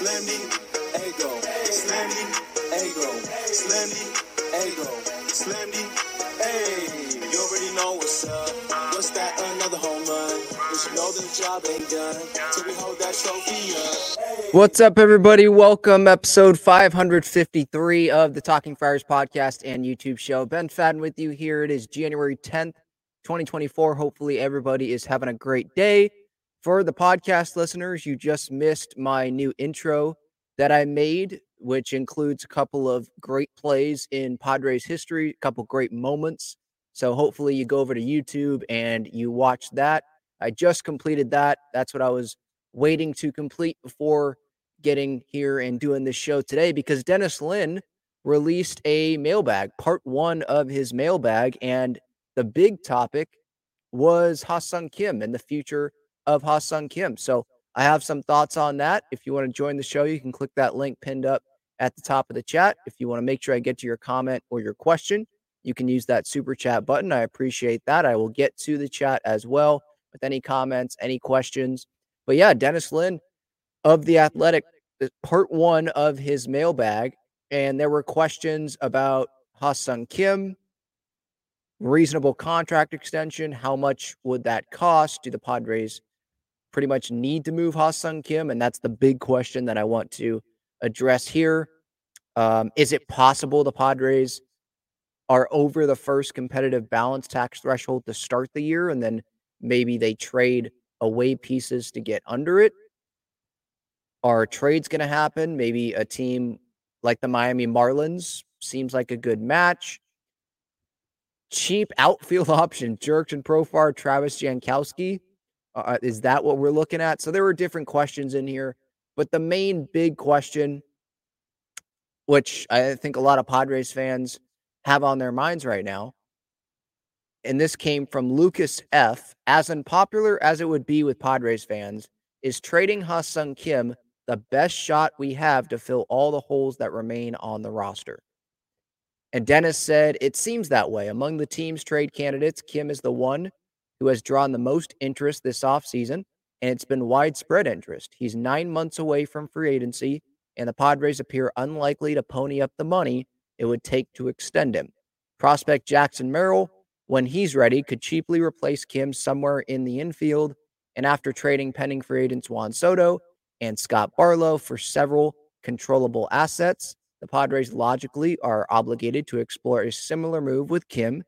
Slimmy, Ego, Slimmy, Ego, Slimmy, Ego, Slimmy, hey. You already know what's up. What's that? Another home run. We should know the job ain't done till we hold that trophy up. What's up, everybody? Welcome, episode 553 of the Talking Friars podcast and YouTube show. Ben Fadden with you here. It is January 10th, 2024. Hopefully, everybody is having a great day. For the podcast listeners, you just missed my new intro that I made, which includes a couple of great plays in Padres history, a couple great moments. So hopefully you go over to YouTube and you watch that. I just completed that. That's what I was waiting to complete before getting here and doing this show today because Dennis Lin released a mailbag, part one of his mailbag. And the big topic was Ha-Seong Kim and the future of Ha-Seong Kim. So I have some thoughts on that. If you want to join the show, you can click that link pinned up at the top of the chat. If you want to make sure I get to your comment or your question, you can use that super chat button. I appreciate that. I will get to the chat as well with any comments, any questions. But yeah, Dennis Lin of The Athletic, part one of his mailbag. And there were questions about Ha-Seong Kim, reasonable contract extension. How much would that cost? Do the Padres pretty much need to move Ha-Seong Kim? And that's the big question that I want to address here. Um, is it possible the Padres are over the first competitive balance tax threshold to start the year and then maybe they trade away pieces to get under it? Are trades going to happen? Maybe a team like the Miami Marlins seems like a good match. Cheap outfield option, Jurickson Profar, Travis Jankowski uh, is that what we're looking at? So there were different questions in here, but the main big question, which I think a lot of Padres fans have on their minds right now, and this came from Lucas F. As unpopular as it would be with Padres fans, is trading Ha-Seong Kim the best shot we have to fill all the holes that remain on the roster? And Dennis said, It seems that way. Among the team's trade candidates, Kim is the one who has drawn the most interest this offseason, and it's been widespread interest. He's nine months away from free agency, and the Padres appear unlikely to pony up the money it would take to extend him. Prospect Jackson Merrill, when he's ready, could cheaply replace Kim somewhere in the infield. And after trading pending free agents Juan Soto and Scott Barlow for several controllable assets, the Padres logically are obligated to explore a similar move with Kim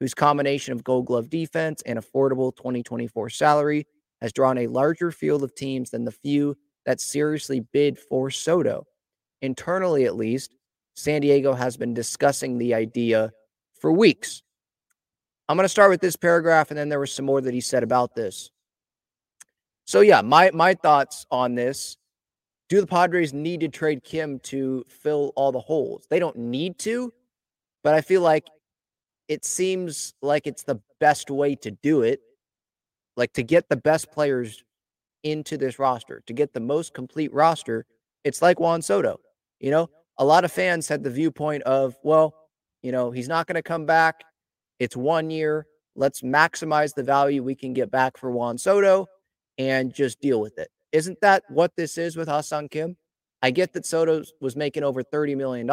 whose combination of gold glove defense and affordable 2024 salary has drawn a larger field of teams than the few that seriously bid for Soto. Internally, at least, San Diego has been discussing the idea for weeks. I'm going to start with this paragraph, and then there was some more that he said about this. So, yeah, my, my thoughts on this do the Padres need to trade Kim to fill all the holes? They don't need to, but I feel like it seems like it's the best way to do it. Like to get the best players into this roster, to get the most complete roster. It's like Juan Soto. You know, a lot of fans had the viewpoint of, well, you know, he's not going to come back. It's one year. Let's maximize the value we can get back for Juan Soto and just deal with it. Isn't that what this is with Ha-Seong Kim? I get that Soto was making over $30 million,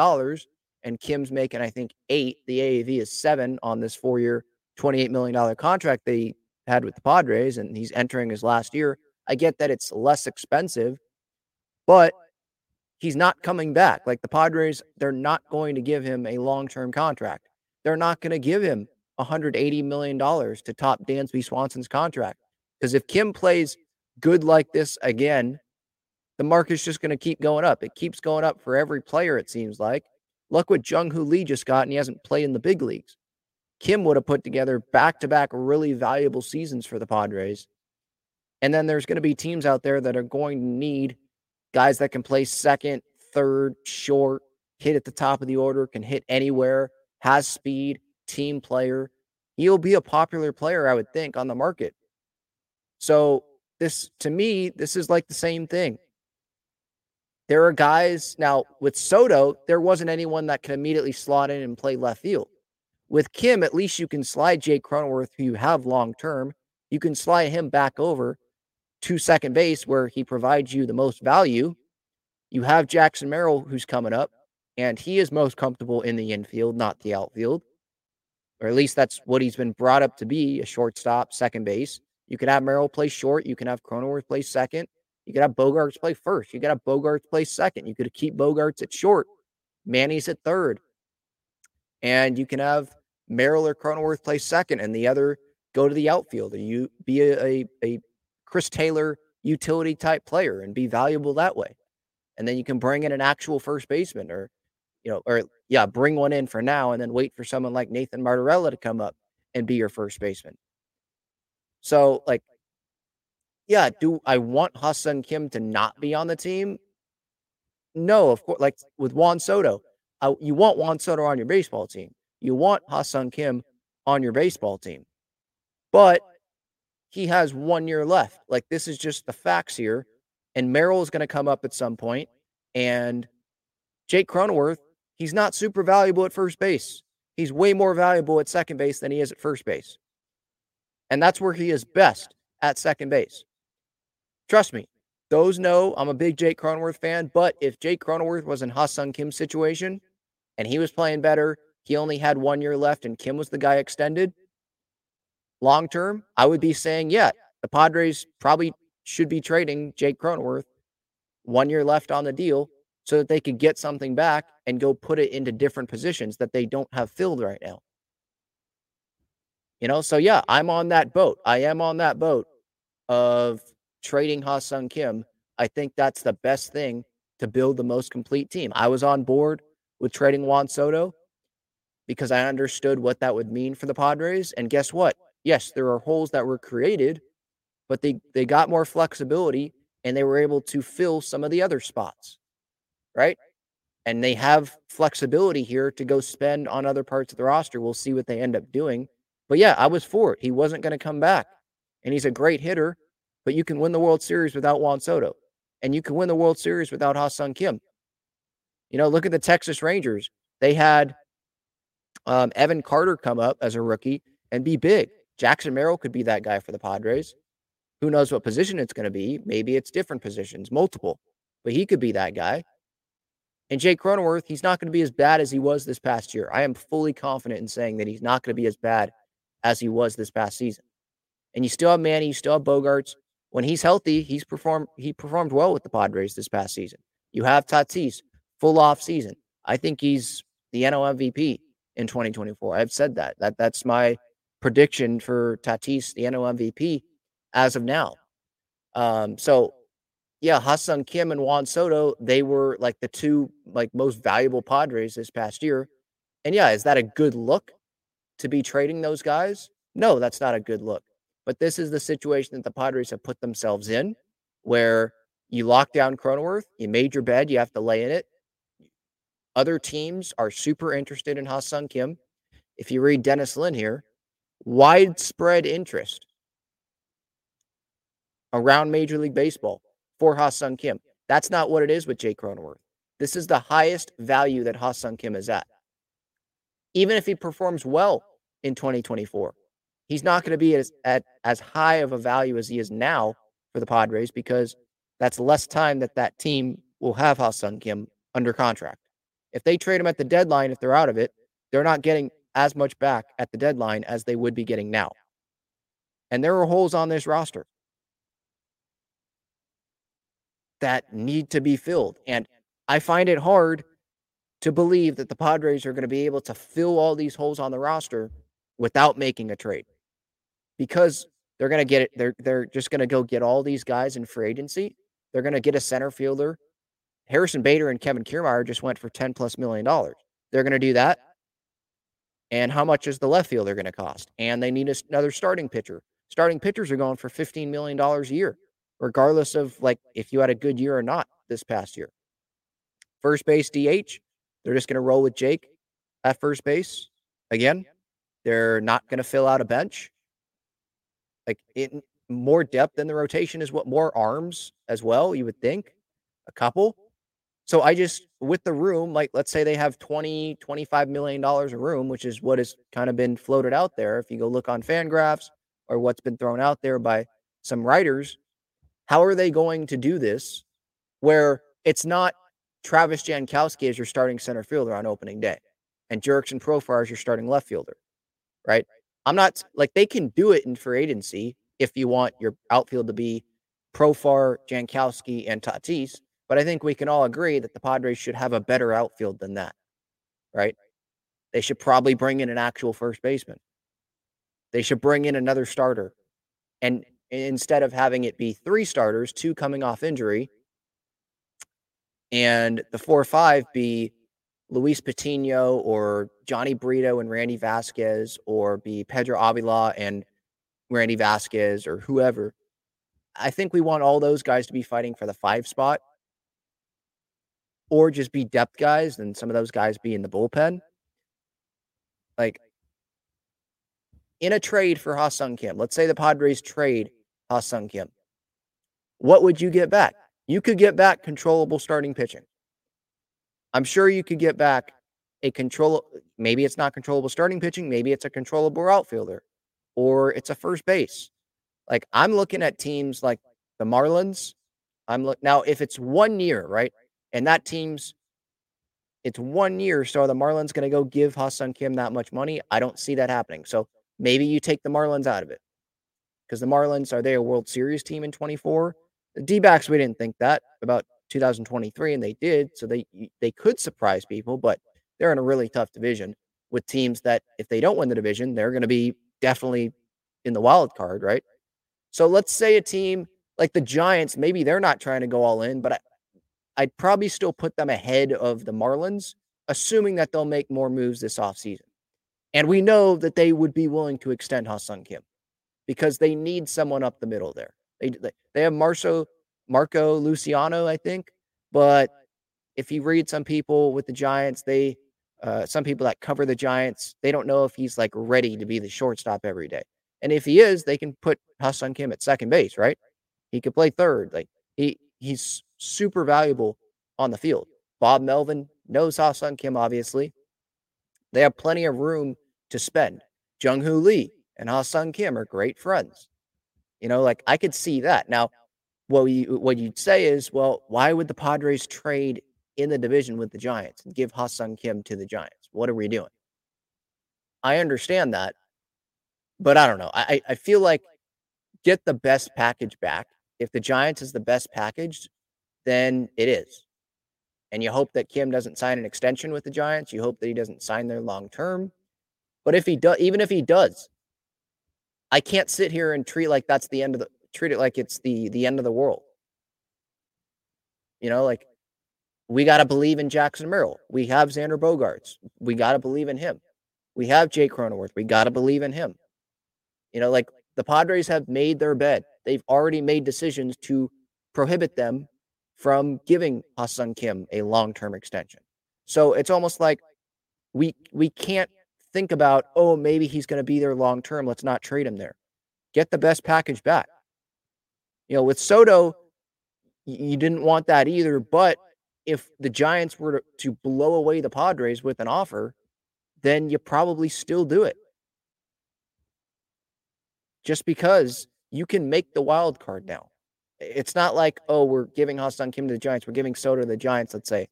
and Kim's making, I think, eight. The AAV is seven on this four year, $28 million contract they had with the Padres, and he's entering his last year. I get that it's less expensive, but he's not coming back. Like the Padres, they're not going to give him a long term contract. They're not going to give him $180 million to top Dansby Swanson's contract. Because if Kim plays good like this again, the market's just going to keep going up. It keeps going up for every player, it seems like. Look what Jung Hoo Lee just got, and he hasn't played in the big leagues. Kim would have put together back to back really valuable seasons for the Padres. And then there's going to be teams out there that are going to need guys that can play second, third, short, hit at the top of the order, can hit anywhere, has speed, team player. He'll be a popular player, I would think, on the market. So, this to me, this is like the same thing. There are guys now with Soto, there wasn't anyone that could immediately slot in and play left field. With Kim, at least you can slide Jake Cronenworth, who you have long term. You can slide him back over to second base where he provides you the most value. You have Jackson Merrill, who's coming up, and he is most comfortable in the infield, not the outfield. Or at least that's what he's been brought up to be a shortstop, second base. You can have Merrill play short. You can have Cronenworth play second. You could have Bogaerts play first. You could have Bogaerts play second. You could keep Bogaerts at short. Manny's at third. And you can have Merrill or Cronenworth play second and the other go to the outfield. And you be a, a, a Chris Taylor utility type player and be valuable that way. And then you can bring in an actual first baseman or, you know, or yeah, bring one in for now and then wait for someone like Nathan Martorella to come up and be your first baseman. So, like, yeah, do I want Ha-Seong Kim to not be on the team? No, of course. Like with Juan Soto, uh, you want Juan Soto on your baseball team. You want Ha-Seong Kim on your baseball team. But he has one year left. Like this is just the facts here. And Merrill is going to come up at some point. point, And Jake Cronenworth, he's not super valuable at first base. He's way more valuable at second base than he is at first base. And that's where he is best at second base. Trust me, those know I'm a big Jake Cronenworth fan. But if Jake Cronenworth was in Ha-Seong Kim's situation and he was playing better, he only had one year left and Kim was the guy extended, long term, I would be saying, yeah, the Padres probably should be trading Jake Cronenworth one year left on the deal so that they could get something back and go put it into different positions that they don't have filled right now. You know, so yeah, I'm on that boat. I am on that boat of trading Ha-Seong Kim. I think that's the best thing to build the most complete team. I was on board with trading Juan Soto because I understood what that would mean for the Padres. And guess what? Yes, there are holes that were created, but they they got more flexibility and they were able to fill some of the other spots. Right? And they have flexibility here to go spend on other parts of the roster. We'll see what they end up doing. But yeah, I was for it. He wasn't going to come back. And he's a great hitter, but you can win the World Series without Juan Soto. And you can win the World Series without Ha-Seong Kim. You know, look at the Texas Rangers. They had um, Evan Carter come up as a rookie and be big. Jackson Merrill could be that guy for the Padres. Who knows what position it's going to be? Maybe it's different positions, multiple, but he could be that guy. And Jake Cronenworth, he's not going to be as bad as he was this past year. I am fully confident in saying that he's not going to be as bad as he was this past season. And you still have Manny, you still have Bogaerts. When he's healthy, he's performed he performed well with the Padres this past season. You have Tatis, full off season. I think he's the NL MVP in 2024. I've said that. That that's my prediction for Tatis, the NL MVP, as of now. Um, so yeah, Ha-Seong Kim and Juan Soto, they were like the two like most valuable Padres this past year. And yeah, is that a good look to be trading those guys? No, that's not a good look. But this is the situation that the Padres have put themselves in where you lock down Cronenworth, you made your bed, you have to lay in it. Other teams are super interested in Ha-Seong Kim. If you read Dennis Lin here, widespread interest around Major League Baseball for Ha-Seong Kim. That's not what it is with Jay Cronenworth. This is the highest value that Ha-Seong Kim is at. Even if he performs well in 2024, he's not going to be as, at as high of a value as he is now for the Padres because that's less time that that team will have Ha-Seong Kim under contract. If they trade him at the deadline, if they're out of it, they're not getting as much back at the deadline as they would be getting now. And there are holes on this roster that need to be filled. And I find it hard to believe that the Padres are going to be able to fill all these holes on the roster without making a trade because they're going to get it. They're, they're just going to go get all these guys in free agency. They're going to get a center fielder. Harrison Bader and Kevin Kiermaier just went for 10 plus million dollars. They're going to do that. And how much is the left fielder going to cost? And they need another starting pitcher. Starting pitchers are going for $15 million a year, regardless of like if you had a good year or not this past year. First base DH, they're just going to roll with Jake at first base. Again, they're not going to fill out a bench. Like in more depth in the rotation is what more arms as well, you would think. A couple. So I just with the room, like let's say they have 20, 25 million dollars a room, which is what has kind of been floated out there. If you go look on Fangraphs or what's been thrown out there by some writers, how are they going to do this where it's not Travis Jankowski as your starting center fielder on opening day and Jurickson Profar as your starting left fielder, right? I'm not like they can do it in free agency if you want your outfield to be Profar, Jankowski, and Tatis. But I think we can all agree that the Padres should have a better outfield than that, right? They should probably bring in an actual first baseman. They should bring in another starter. And instead of having it be three starters, two coming off injury, and the four or five be Luis Patino or Jhony Brito and Randy Vasquez, or be Pedro Avila and Randy Vasquez or whoever. I think we want all those guys to be fighting for the five spot or just be depth guys and some of those guys be in the bullpen. Like in a trade for Ha-Seong Kim, let's say the Padres trade Ha-Seong Kim. What would you get back? You could get back controllable starting pitching. I'm sure you could get back a control. Maybe it's not controllable starting pitching. Maybe it's a controllable outfielder, or it's a first base. Like I'm looking at teams like the Marlins. I'm look now if it's one year, right? And that team's it's one year. So are the Marlins going to go give Ha-Seong Kim that much money? I don't see that happening. So maybe you take the Marlins out of it because the Marlins are they a World Series team in 24? The D backs, we didn't think that about 2023, and they did. So they they could surprise people, but they're in a really tough division with teams that if they don't win the division, they're going to be definitely in the wild card, right? So let's say a team like the Giants, maybe they're not trying to go all in, but I, I'd probably still put them ahead of the Marlins, assuming that they'll make more moves this offseason. And we know that they would be willing to extend Ha-Seong Kim because they need someone up the middle there. They they have Marco Marco Luciano, I think, but if you read some people with the Giants, they uh, some people that cover the Giants, they don't know if he's like ready to be the shortstop every day. And if he is, they can put Ha-Seong Kim at second base, right? He could play third. Like he he's super valuable on the field. Bob Melvin knows Ha-Seong Kim, obviously. They have plenty of room to spend. Jung Hoo Lee and Ha-Seong Kim are great friends. You know, like I could see that. Now, what you what you'd say is, well, why would the Padres trade in the division with the Giants and give Ha-Seong Kim to the Giants? What are we doing? I understand that, but I don't know. I I feel like get the best package back. If the Giants is the best package, then it is. And you hope that Kim doesn't sign an extension with the Giants. You hope that he doesn't sign there long term. But if he does, even if he does, I can't sit here and treat like that's the end of the treat it like it's the the end of the world. You know, like we got to believe in Jackson Merrill. We have Xander Bogaerts. We got to believe in him. We have Jake Cronenworth. We got to believe in him. You know, like the Padres have made their bed. They've already made decisions to prohibit them from giving Ha-Seong Kim a long-term extension. So it's almost like we we can't think about, oh, maybe he's going to be there long term. Let's not trade him there. Get the best package back. You know, with Soto, you didn't want that either. But if the Giants were to, blow away the Padres with an offer, then you probably still do it. Just because you can make the wild card now. It's not like, oh, we're giving Ha-Seong Kim to the Giants. We're giving Soto to the Giants, let's say,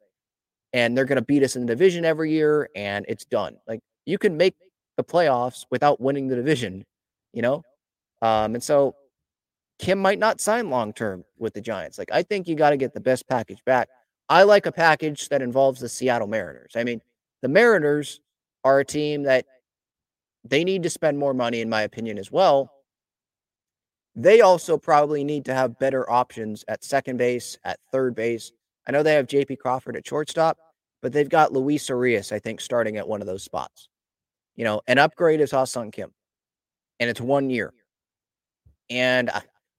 and they're going to beat us in the division every year and it's done. Like you can make the playoffs without winning the division, you know? Um, and so Kim might not sign long term with the Giants. Like, I think you got to get the best package back. I like a package that involves the Seattle Mariners. I mean, the Mariners are a team that they need to spend more money, in my opinion, as well. They also probably need to have better options at second base, at third base. I know they have JP Crawford at shortstop, but they've got Luis Urias, I think, starting at one of those spots. You know, an upgrade is Ha-Seong Kim, and it's one year. And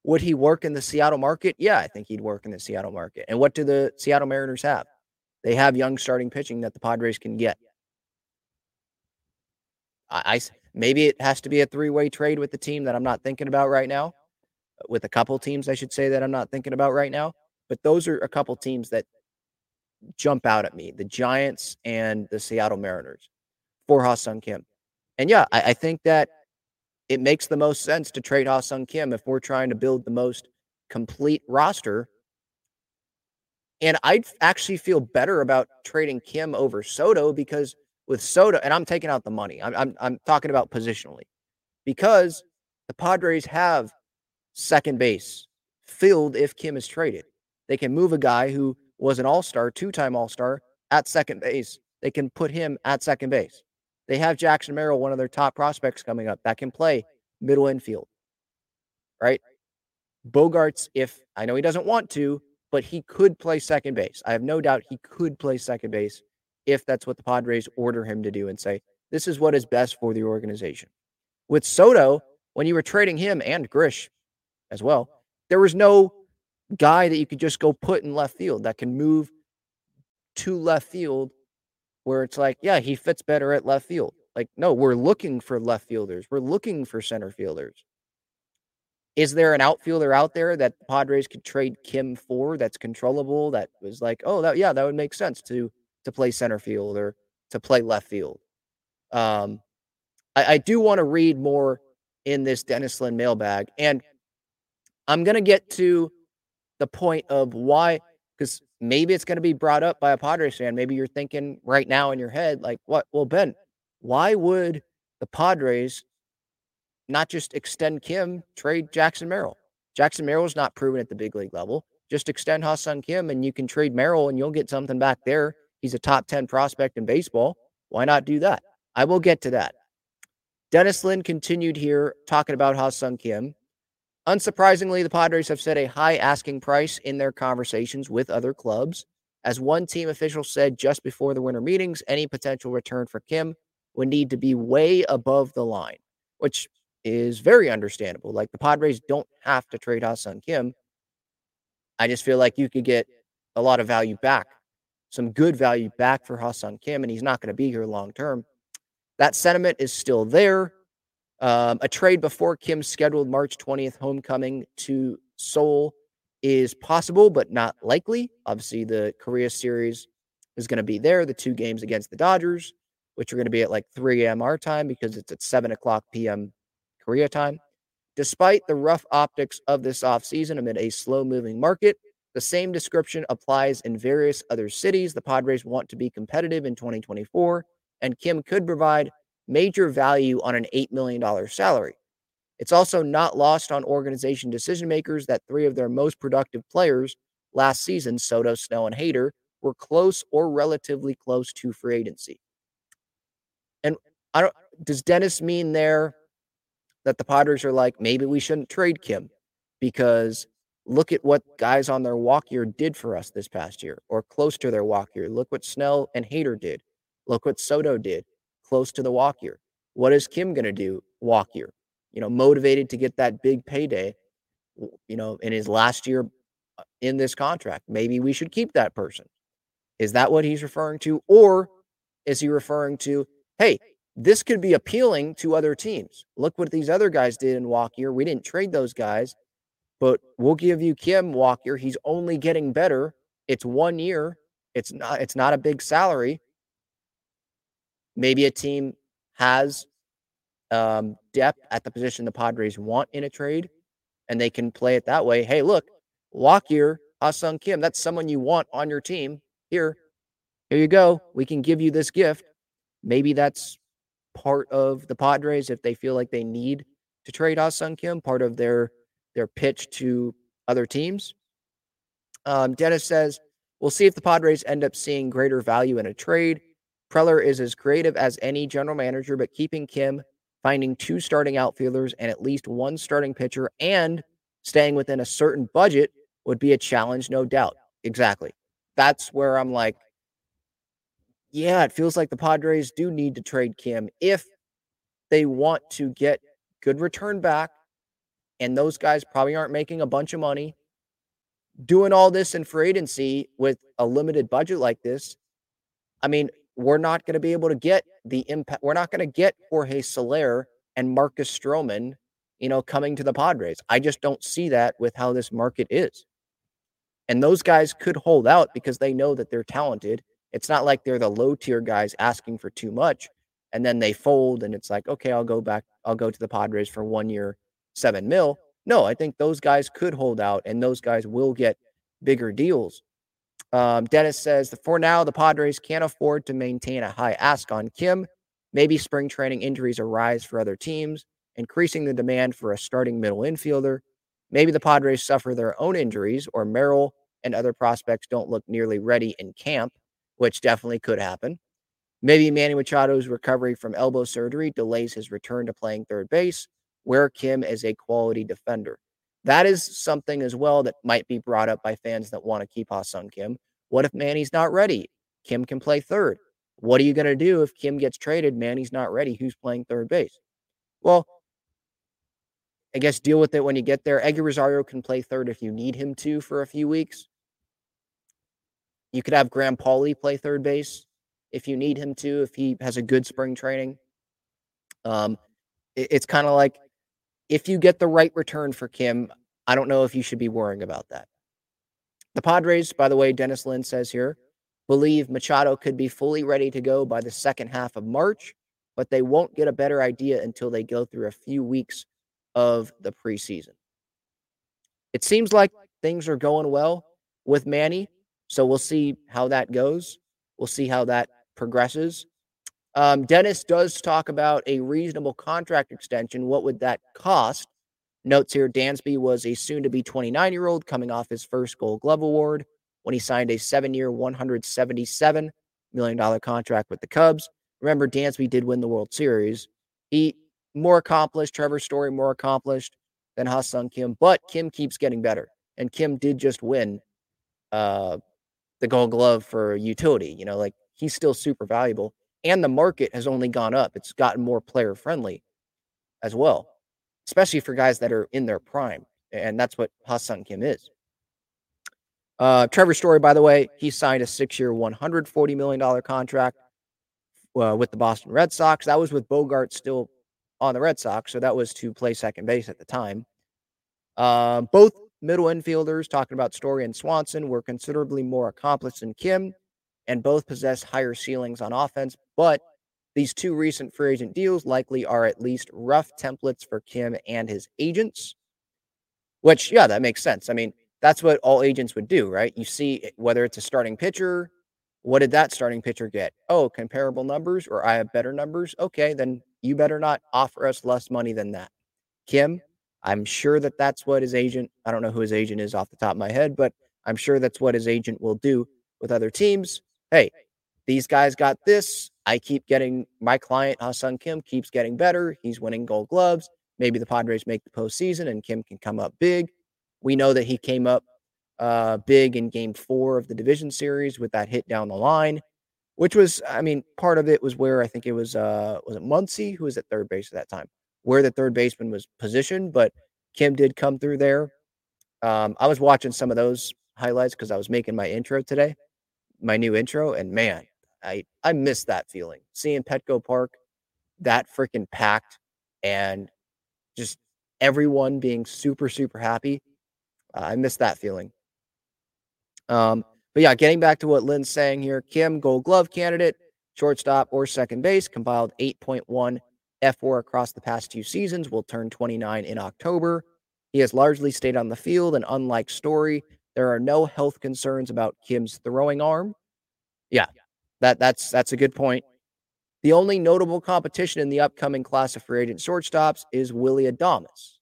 would he work in the Seattle market? Yeah, I think he'd work in the Seattle market. And what do the Seattle Mariners have? They have young starting pitching that the Padres can get. I, I maybe it has to be a three-way trade with the team that I'm not thinking about right now, uh, with a couple teams I should say that I'm not thinking about right now. But those are a couple teams that jump out at me: the Giants and the Seattle Mariners for Ha-Seong Kim. And yeah, I, I think that it makes the most sense to trade Ha-Seong Kim if we're trying to build the most complete roster. And I'd actually feel better about trading Kim over Soto because with Soto, and I'm taking out the money. I'm, I'm, I'm talking about positionally because the Padres have second base filled if Kim is traded. They can move a guy who was an all star, two time all star at second base. They can put him at second base. They have Jackson Merrill, one of their top prospects coming up that can play middle infield, right? Bogaerts, if I know he doesn't want to, but he could play second base. I have no doubt he could play second base if that's what the Padres order him to do and say, this is what is best for the organization. With Soto, when you were trading him and Grish as well, there was no guy that you could just go put in left field that can move to left field where it's like, yeah, he fits better at left field. Like, no, we're looking for left fielders. We're looking for center fielders. Is there an outfielder out there that Padres could trade Kim for that's controllable? That was like, oh, that yeah, that would make sense to to play center field or to play left field. Um, I, I do want to read more in this Dennis Lin mailbag, and I'm gonna get to the point of why, because maybe it's going to be brought up by a Padres fan. Maybe you're thinking right now in your head, like, what? Well, Ben, why would the Padres not just extend Kim, trade Jackson Merrill? Jackson Merrill's not proven at the big league level. Just extend Ha-Seong Kim and you can trade Merrill and you'll get something back there. He's a top 10 prospect in baseball. Why not do that? I will get to that. Dennis Lin continued here talking about Ha-Seong Kim. Unsurprisingly, the Padres have set a high asking price in their conversations with other clubs. As one team official said just before the winter meetings, any potential return for Kim would need to be way above the line, which is very understandable. Like the Padres don't have to trade Ha-Seong Kim. I just feel like you could get a lot of value back, some good value back for Ha-Seong Kim, and he's not going to be here long term. That sentiment is still there. Um, a trade before Kim's scheduled March 20th homecoming to Seoul is possible, but not likely. Obviously, the Korea series is going to be there, the two games against the Dodgers, which are going to be at like 3 a.m. our time because it's at 7 o'clock p.m. Korea time. Despite the rough optics of this offseason amid a slow moving market, the same description applies in various other cities. The Padres want to be competitive in 2024, and Kim could provide major value on an $8 million salary. It's also not lost on organization decision makers that three of their most productive players last season, Soto, Snell, and Hader, were close or relatively close to free agency. And I don't does Dennis mean there that the Padres are like, maybe we shouldn't trade Kim because look at what guys on their walk year did for us this past year or close to their walk year. Look what Snell and Hader did. Look what Soto did close to the walk year. What is Kim going to do walk year? You know, motivated to get that big payday, you know, in his last year uh, in this contract. Maybe we should keep that person. Is that what he's referring to? Or is he referring to, hey, this could be appealing to other teams? Look what these other guys did in walk year. We didn't trade those guys, but we'll give you Kim walk year. He's only getting better. It's one year. It's not it's not a big salary. Maybe a team has um, depth at the position the Padres want in a trade, and they can play it that way. Hey, look, Lockyer, Ha-Seong Kim, that's someone you want on your team. Here, here you go. We can give you this gift. Maybe that's part of the Padres if they feel like they need to trade Ha-Seong Kim, part of their their pitch to other teams. Um, Dennis says, We'll see if the Padres end up seeing greater value in a trade. Preller is as creative as any general manager, but keeping Kim, finding two starting outfielders and at least one starting pitcher, and staying within a certain budget would be a challenge, no doubt. Exactly. That's where I'm like, yeah, it feels like the Padres do need to trade Kim if they want to get good return back. And those guys probably aren't making a bunch of money. Doing all this in free agency with a limited budget like this, I mean, we're not going to be able to get the impact. We're not going to get Jorge Soler and Marcus Stroman, you know, coming to the Padres. I just don't see that with how this market is. And those guys could hold out because they know that they're talented. It's not like they're the low tier guys asking for too much and then they fold and it's like, okay, I'll go back, I'll go to the Padres for one year, seven mil. No, I think those guys could hold out and those guys will get bigger deals. Um, Dennis says that for now, the Padres can't afford to maintain a high ask on Kim. Maybe spring training injuries arise for other teams, increasing the demand for a starting middle infielder. Maybe the Padres suffer their own injuries, or Merrill and other prospects don't look nearly ready in camp, which definitely could happen. Maybe Manny Machado's recovery from elbow surgery delays his return to playing third base, where Kim is a quality defender. That is something as well that might be brought up by fans that want to keep Ha-Seong Kim. What if Manny's not ready? Kim can play third. What are you going to do if Kim gets traded? Manny's not ready. Who's playing third base? Well, I guess deal with it when you get there. Eguy Rosario can play third if you need him to for a few weeks. You could have Graham Pauley play third base if you need him to, if he has a good spring training. Um, it, it's kind of like if you get the right return for Kim, I don't know if you should be worrying about that. The Padres, by the way, Dennis Lin says here, believe Machado could be fully ready to go by the second half of March, but they won't get a better idea until they go through a few weeks of the preseason. It seems like things are going well with Manny, so we'll see how that goes. We'll see how that progresses. Um, Dennis does talk about a reasonable contract extension. What would that cost? Notes here Dansby was a soon to be 29 year old coming off his first Gold Glove Award when he signed a seven year, $177 million contract with the Cubs. Remember, Dansby did win the World Series. He more accomplished, Trevor Story more accomplished than Ha-Seong Kim, but Kim keeps getting better. And Kim did just win uh, the gold glove for utility. You know, like he's still super valuable. And the market has only gone up. It's gotten more player friendly as well, especially for guys that are in their prime. And that's what Ha-Seong Kim is. Uh, Trevor Story, by the way, he signed a six year, $140 million contract uh, with the Boston Red Sox. That was with Bogart still on the Red Sox. So that was to play second base at the time. Uh, both middle infielders, talking about Story and Swanson, were considerably more accomplished than Kim, and both possess higher ceilings on offense. But these two recent free agent deals likely are at least rough templates for Kim and his agents, which, yeah, that makes sense. I mean, that's what all agents would do, right? You see eh, whether it's a starting pitcher, what did that starting pitcher get? Oh, comparable numbers, or I have better numbers. Okay, then you better not offer us less money than that. Kim, I'm sure that that's what his agent, I don't know who his agent is off the top of my head, but I'm sure that's what his agent will do with other teams. Hey, these guys got this. I keep getting my client, Ha-Seong Kim, keeps getting better. He's winning gold gloves. Maybe the Padres make the postseason and Kim can come up big. We know that he came up uh, big in game four of the division series with that hit down the line which was, I mean, part of it was where I think it was, uh, was it Muncy who was at third base at that time, where the third baseman was positioned, but Kim did come through there. Um, I was watching some of those highlights because I was making my intro today, my new intro, and man, I I miss that feeling seeing Petco Park, that freaking packed, and just everyone being super super happy. Uh, I miss that feeling. Um, but yeah, getting back to what Lin's saying here, Kim, gold glove candidate, shortstop or second base, compiled 8.1 fWAR across the past two seasons, will turn 29 in October. He has largely stayed on the field, and unlike Story, there are no health concerns about Kim's throwing arm. Yeah, that that's that's a good point. The only notable competition in the upcoming class of free agent shortstops is Willie Adames.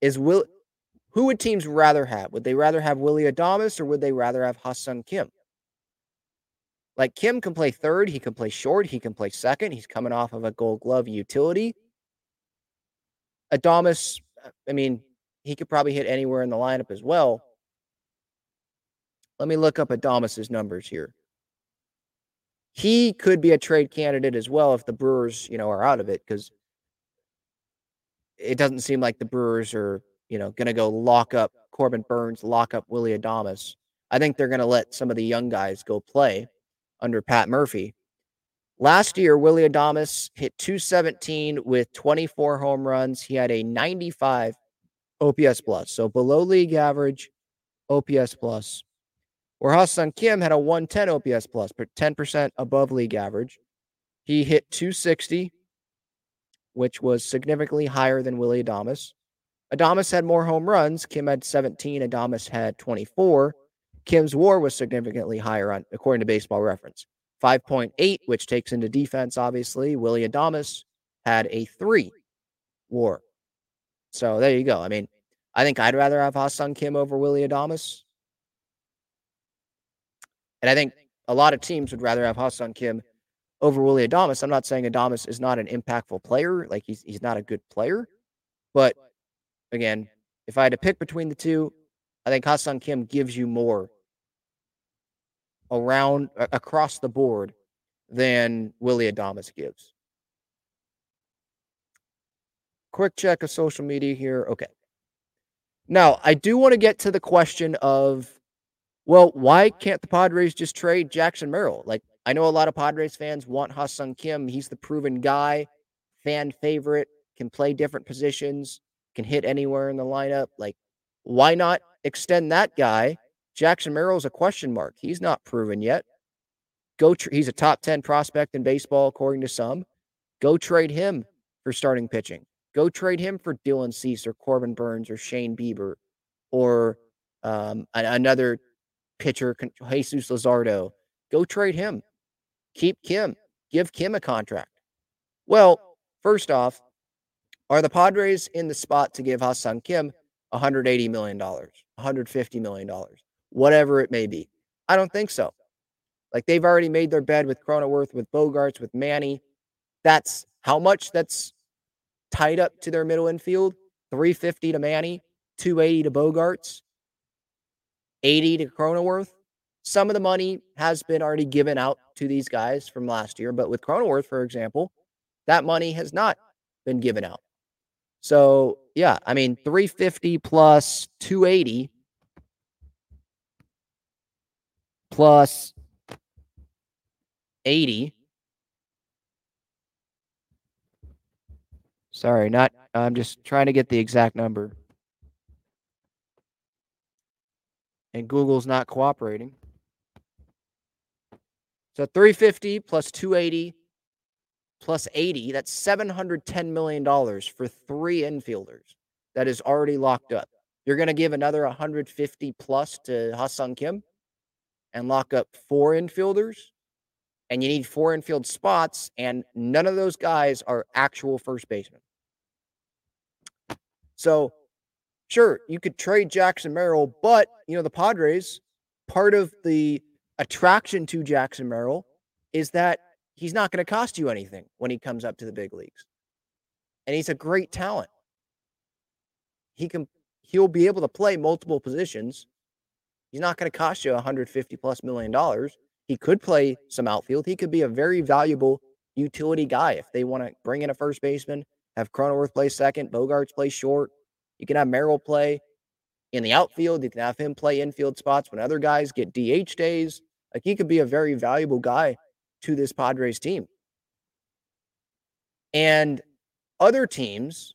Is Will who would teams rather have? Would they rather have Willie Adames or would they rather have Ha-Seong Kim? Like Kim can play third, he can play short, he can play second. He's coming off of a gold glove utility. Adames, uh, I mean, he could probably hit anywhere in the lineup as well. Let me look up Adames's numbers here. He could be a trade candidate as well if the Brewers, you know, are out of it because it doesn't seem like the Brewers are you know, going to go lock up Corbin Burnes, lock up Willie Adames. I think they're going to let some of the young guys go play under Pat Murphy. Last year, Willie Adames hit 217 with 24 home runs. He had a 95 OPS plus, so below league average OPS plus. Where Ha-Seong Kim had a 110 OPS plus, but 10% above league average. He hit 260, which was significantly higher than Willie Adames. Adames had more home runs. Kim had 17. Adames had 24. Kim's war was significantly higher on according to baseball reference. 5.8, which takes into defense, obviously. Willie Adames had a three war. So there you go. I mean, I think I'd rather have Ha-Seong Kim over Willie Adames. And I think a lot of teams would rather have Ha-Seong Kim over Willie Adames. I'm not saying Adames is not an impactful player, like he's he's not a good player, but again, if I had to pick between the two, I think Ha-Seong Kim gives you more around across the board than Willie Adames gives. Quick check of social media here. Okay. Now, I do want to get to the question of, well, why can't the Padres just trade Jackson Merrill? Like, I know a lot of Padres fans want Ha-Seong Kim. He's the proven guy, fan favorite, can play different positions, can hit anywhere in the lineup. Like, why not extend that guy? Jackson Merrill's a question mark. He's not proven yet. Go, tr- he's a top 10 prospect in baseball, according to some. Go trade him for starting pitching. Go trade him for Dylan Cease or Corbin Burnes or Shane Bieber or um, another pitcher, Jesus Luzardo. Go trade him. Keep Kim. Give Kim a contract. Well, first off, are the Padres in the spot to give Ha-Seong Kim $180 million, $150 million, whatever it may be? I don't think so. Like they've already made their bed with Cronenworth, with Bogaerts, with Manny. That's how much that's tied up to their middle infield 350 to Manny, 280 to Bogaerts, 80 to Cronenworth. Some of the money has been already given out to these guys from last year, but with Cronenworth, for example, that money has not been given out. So, yeah, I mean, 350 plus 280 plus 80 Sorry, not. I'm just trying to get the exact number. And Google's not cooperating. So 350 plus 280 plus 80, that's $710 million for three infielders that is already locked up. You're going to give another 150 plus to Ha-Seong Kim and lock up four infielders. And you need four infield spots, and none of those guys are actual first basemen. So, sure, you could trade Jackson Merrill, but you know the Padres. Part of the attraction to Jackson Merrill is that he's not going to cost you anything when he comes up to the big leagues, and he's a great talent. He can he'll be able to play multiple positions. He's not going to cost you 150 plus million dollars. He could play some outfield. He could be a very valuable utility guy if they want to bring in a first baseman have Cronenworth play second, Bogaerts play short. You can have Merrill play in the outfield. You can have him play infield spots when other guys get DH days. Like he could be a very valuable guy to this Padres team. And other teams,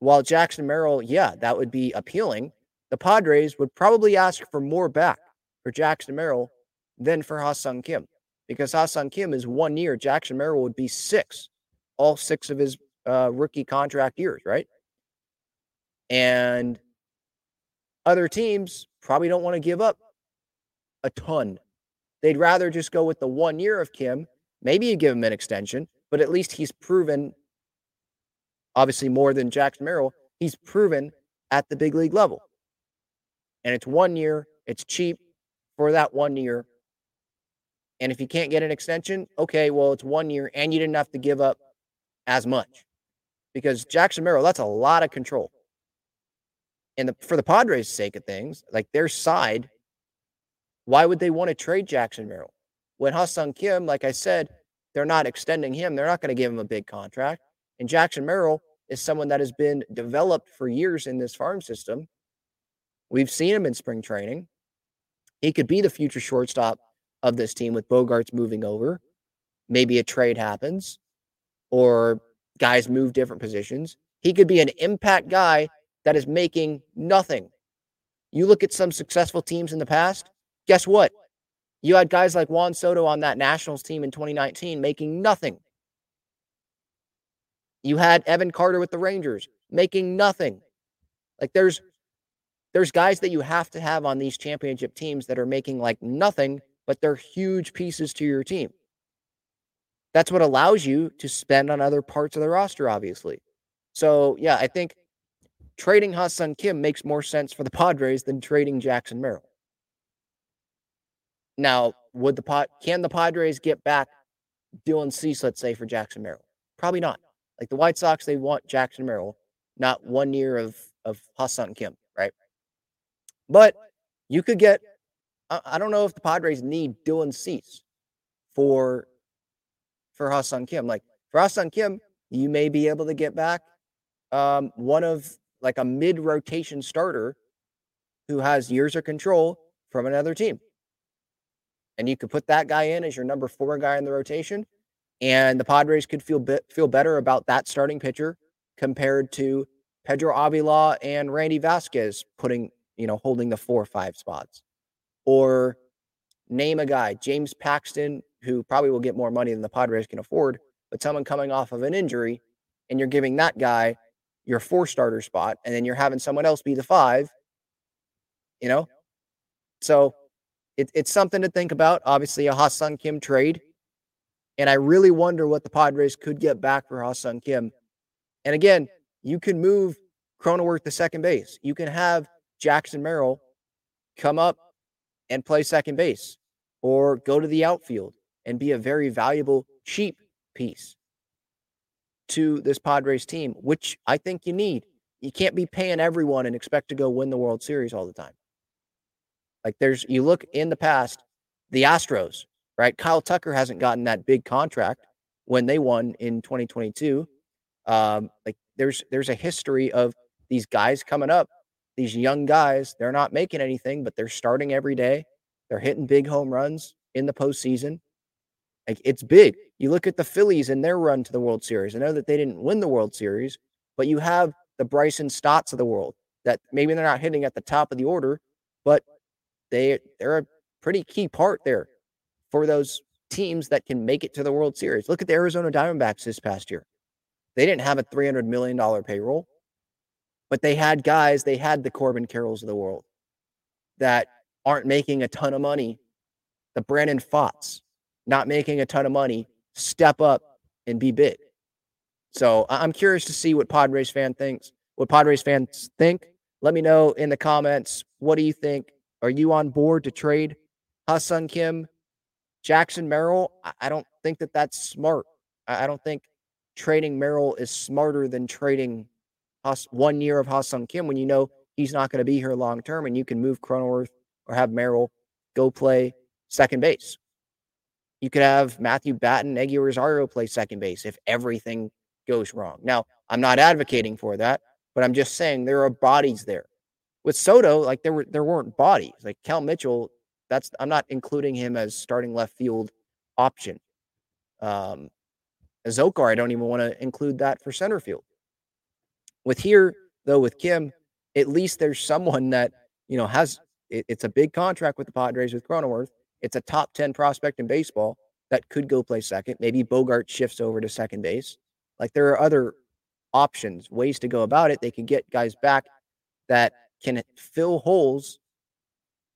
while Jackson Merrill, yeah, that would be appealing, the Padres would probably ask for more back for Jackson Merrill than for Ha-Seong Kim. Because Ha-Seong Kim is one year, Jackson Merrill would be six, all six of his uh, rookie contract years, right? And other teams probably don't want to give up a ton. They'd rather just go with the one year of Kim. Maybe you give him an extension, but at least he's proven, obviously more than Jackson Merrill, he's proven at the big league level. And it's one year, it's cheap for that one year. And if you can't get an extension, okay, well, it's one year and you didn't have to give up as much because Jackson Merrill, that's a lot of control. And the, for the Padres' sake of things, like their side, why would they want to trade Jackson Merrill? When Ha-Seong Kim, like I said, they're not extending him. They're not going to give him a big contract. And Jackson Merrill is someone that has been developed for years in this farm system. We've seen him in spring training. He could be the future shortstop of this team with Bogaerts moving over. Maybe a trade happens, or guys move different positions. He could be an impact guy that is making nothing. You look at some successful teams in the past, guess what? You had guys like Juan Soto on that Nationals team in 2019 making nothing. You had Evan Carter with the Rangers making nothing. Like there's there's guys that you have to have on these championship teams that are making like nothing, but they're huge pieces to your team. That's what allows you to spend on other parts of the roster, obviously. So, yeah, I think trading Ha-Seong Kim makes more sense for the Padres than trading Jackson Merrill. Now, would the pot can the Padres get back Dylan Cease, let's say, for Jackson Merrill? Probably not. Like the White Sox, they want Jackson Merrill, not one year of of Ha-Seong Kim, right? But you could get. I, I don't know if the Padres need Dylan Cease for for Ha-Seong Kim. Like for Ha-Seong Kim, you may be able to get back um, one of like a mid rotation starter who has years of control from another team. And you could put that guy in as your number four guy in the rotation. And the Padres could feel feel better about that starting pitcher compared to Pedro Avila and Randy Vasquez putting, you know, holding the four or five spots. Or name a guy, James Paxton, who probably will get more money than the Padres can afford, but someone coming off of an injury, and you're giving that guy your four starter spot, and then you're having someone else be the five, you know? So it, it's something to think about. Obviously, a Ha-Seong Kim trade. And I really wonder what the Padres could get back for Ha-Seong Kim. And again, you can move Cronenworth to second base. You can have Jackson Merrill come up and play second base or go to the outfield and be a very valuable, cheap piece to this Padres team, which I think you need. You can't be paying everyone and expect to go win the World Series all the time. Like there's you look in the past, the Astros, right? Kyle Tucker hasn't gotten that big contract when they won in 2022. Um, like there's there's a history of these guys coming up, these young guys. They're not making anything, but they're starting every day. They're hitting big home runs in the postseason. Like it's big. You look at the Phillies and their run to the World Series. I know that they didn't win the World Series, but you have the Bryson Stotts of the world that maybe they're not hitting at the top of the order, but they they're a pretty key part there for those teams that can make it to the World Series. Look at the Arizona Diamondbacks this past year. They didn't have a $300 million payroll, but they had guys, they had the Corbin Carrolls of the world that aren't making a ton of money. The Brandon Pfaadts, not making a ton of money, step up and be big. So I'm curious to see what Padres fan thinks, what Padres fans think. Let me know in the comments. What do you think? Are you on board to trade Ha-Seong Kim, Jackson Merrill? I don't think that that's smart. I don't think trading Merrill is smarter than trading one year of Ha-Seong Kim when you know he's not going to be here long term and you can move Cronenworth or have Merrill go play second base. You could have Matthew Batten, Eguy Rosario play second base if everything goes wrong. Now, I'm not advocating for that, but I'm just saying there are bodies there with Soto, like there were there weren't bodies. Like Cal Mitchell, that's I'm not including him as starting left field option. Um Zokar, I don't even want to include that for center field. With here, though, with Kim, at least there's someone that, you know, has it, it's a big contract with the Padres with Cronenworth. It's a top 10 prospect in baseball that could go play second. Maybe Bogaerts shifts over to second base. Like there are other options, ways to go about it. They can get guys back that can fill holes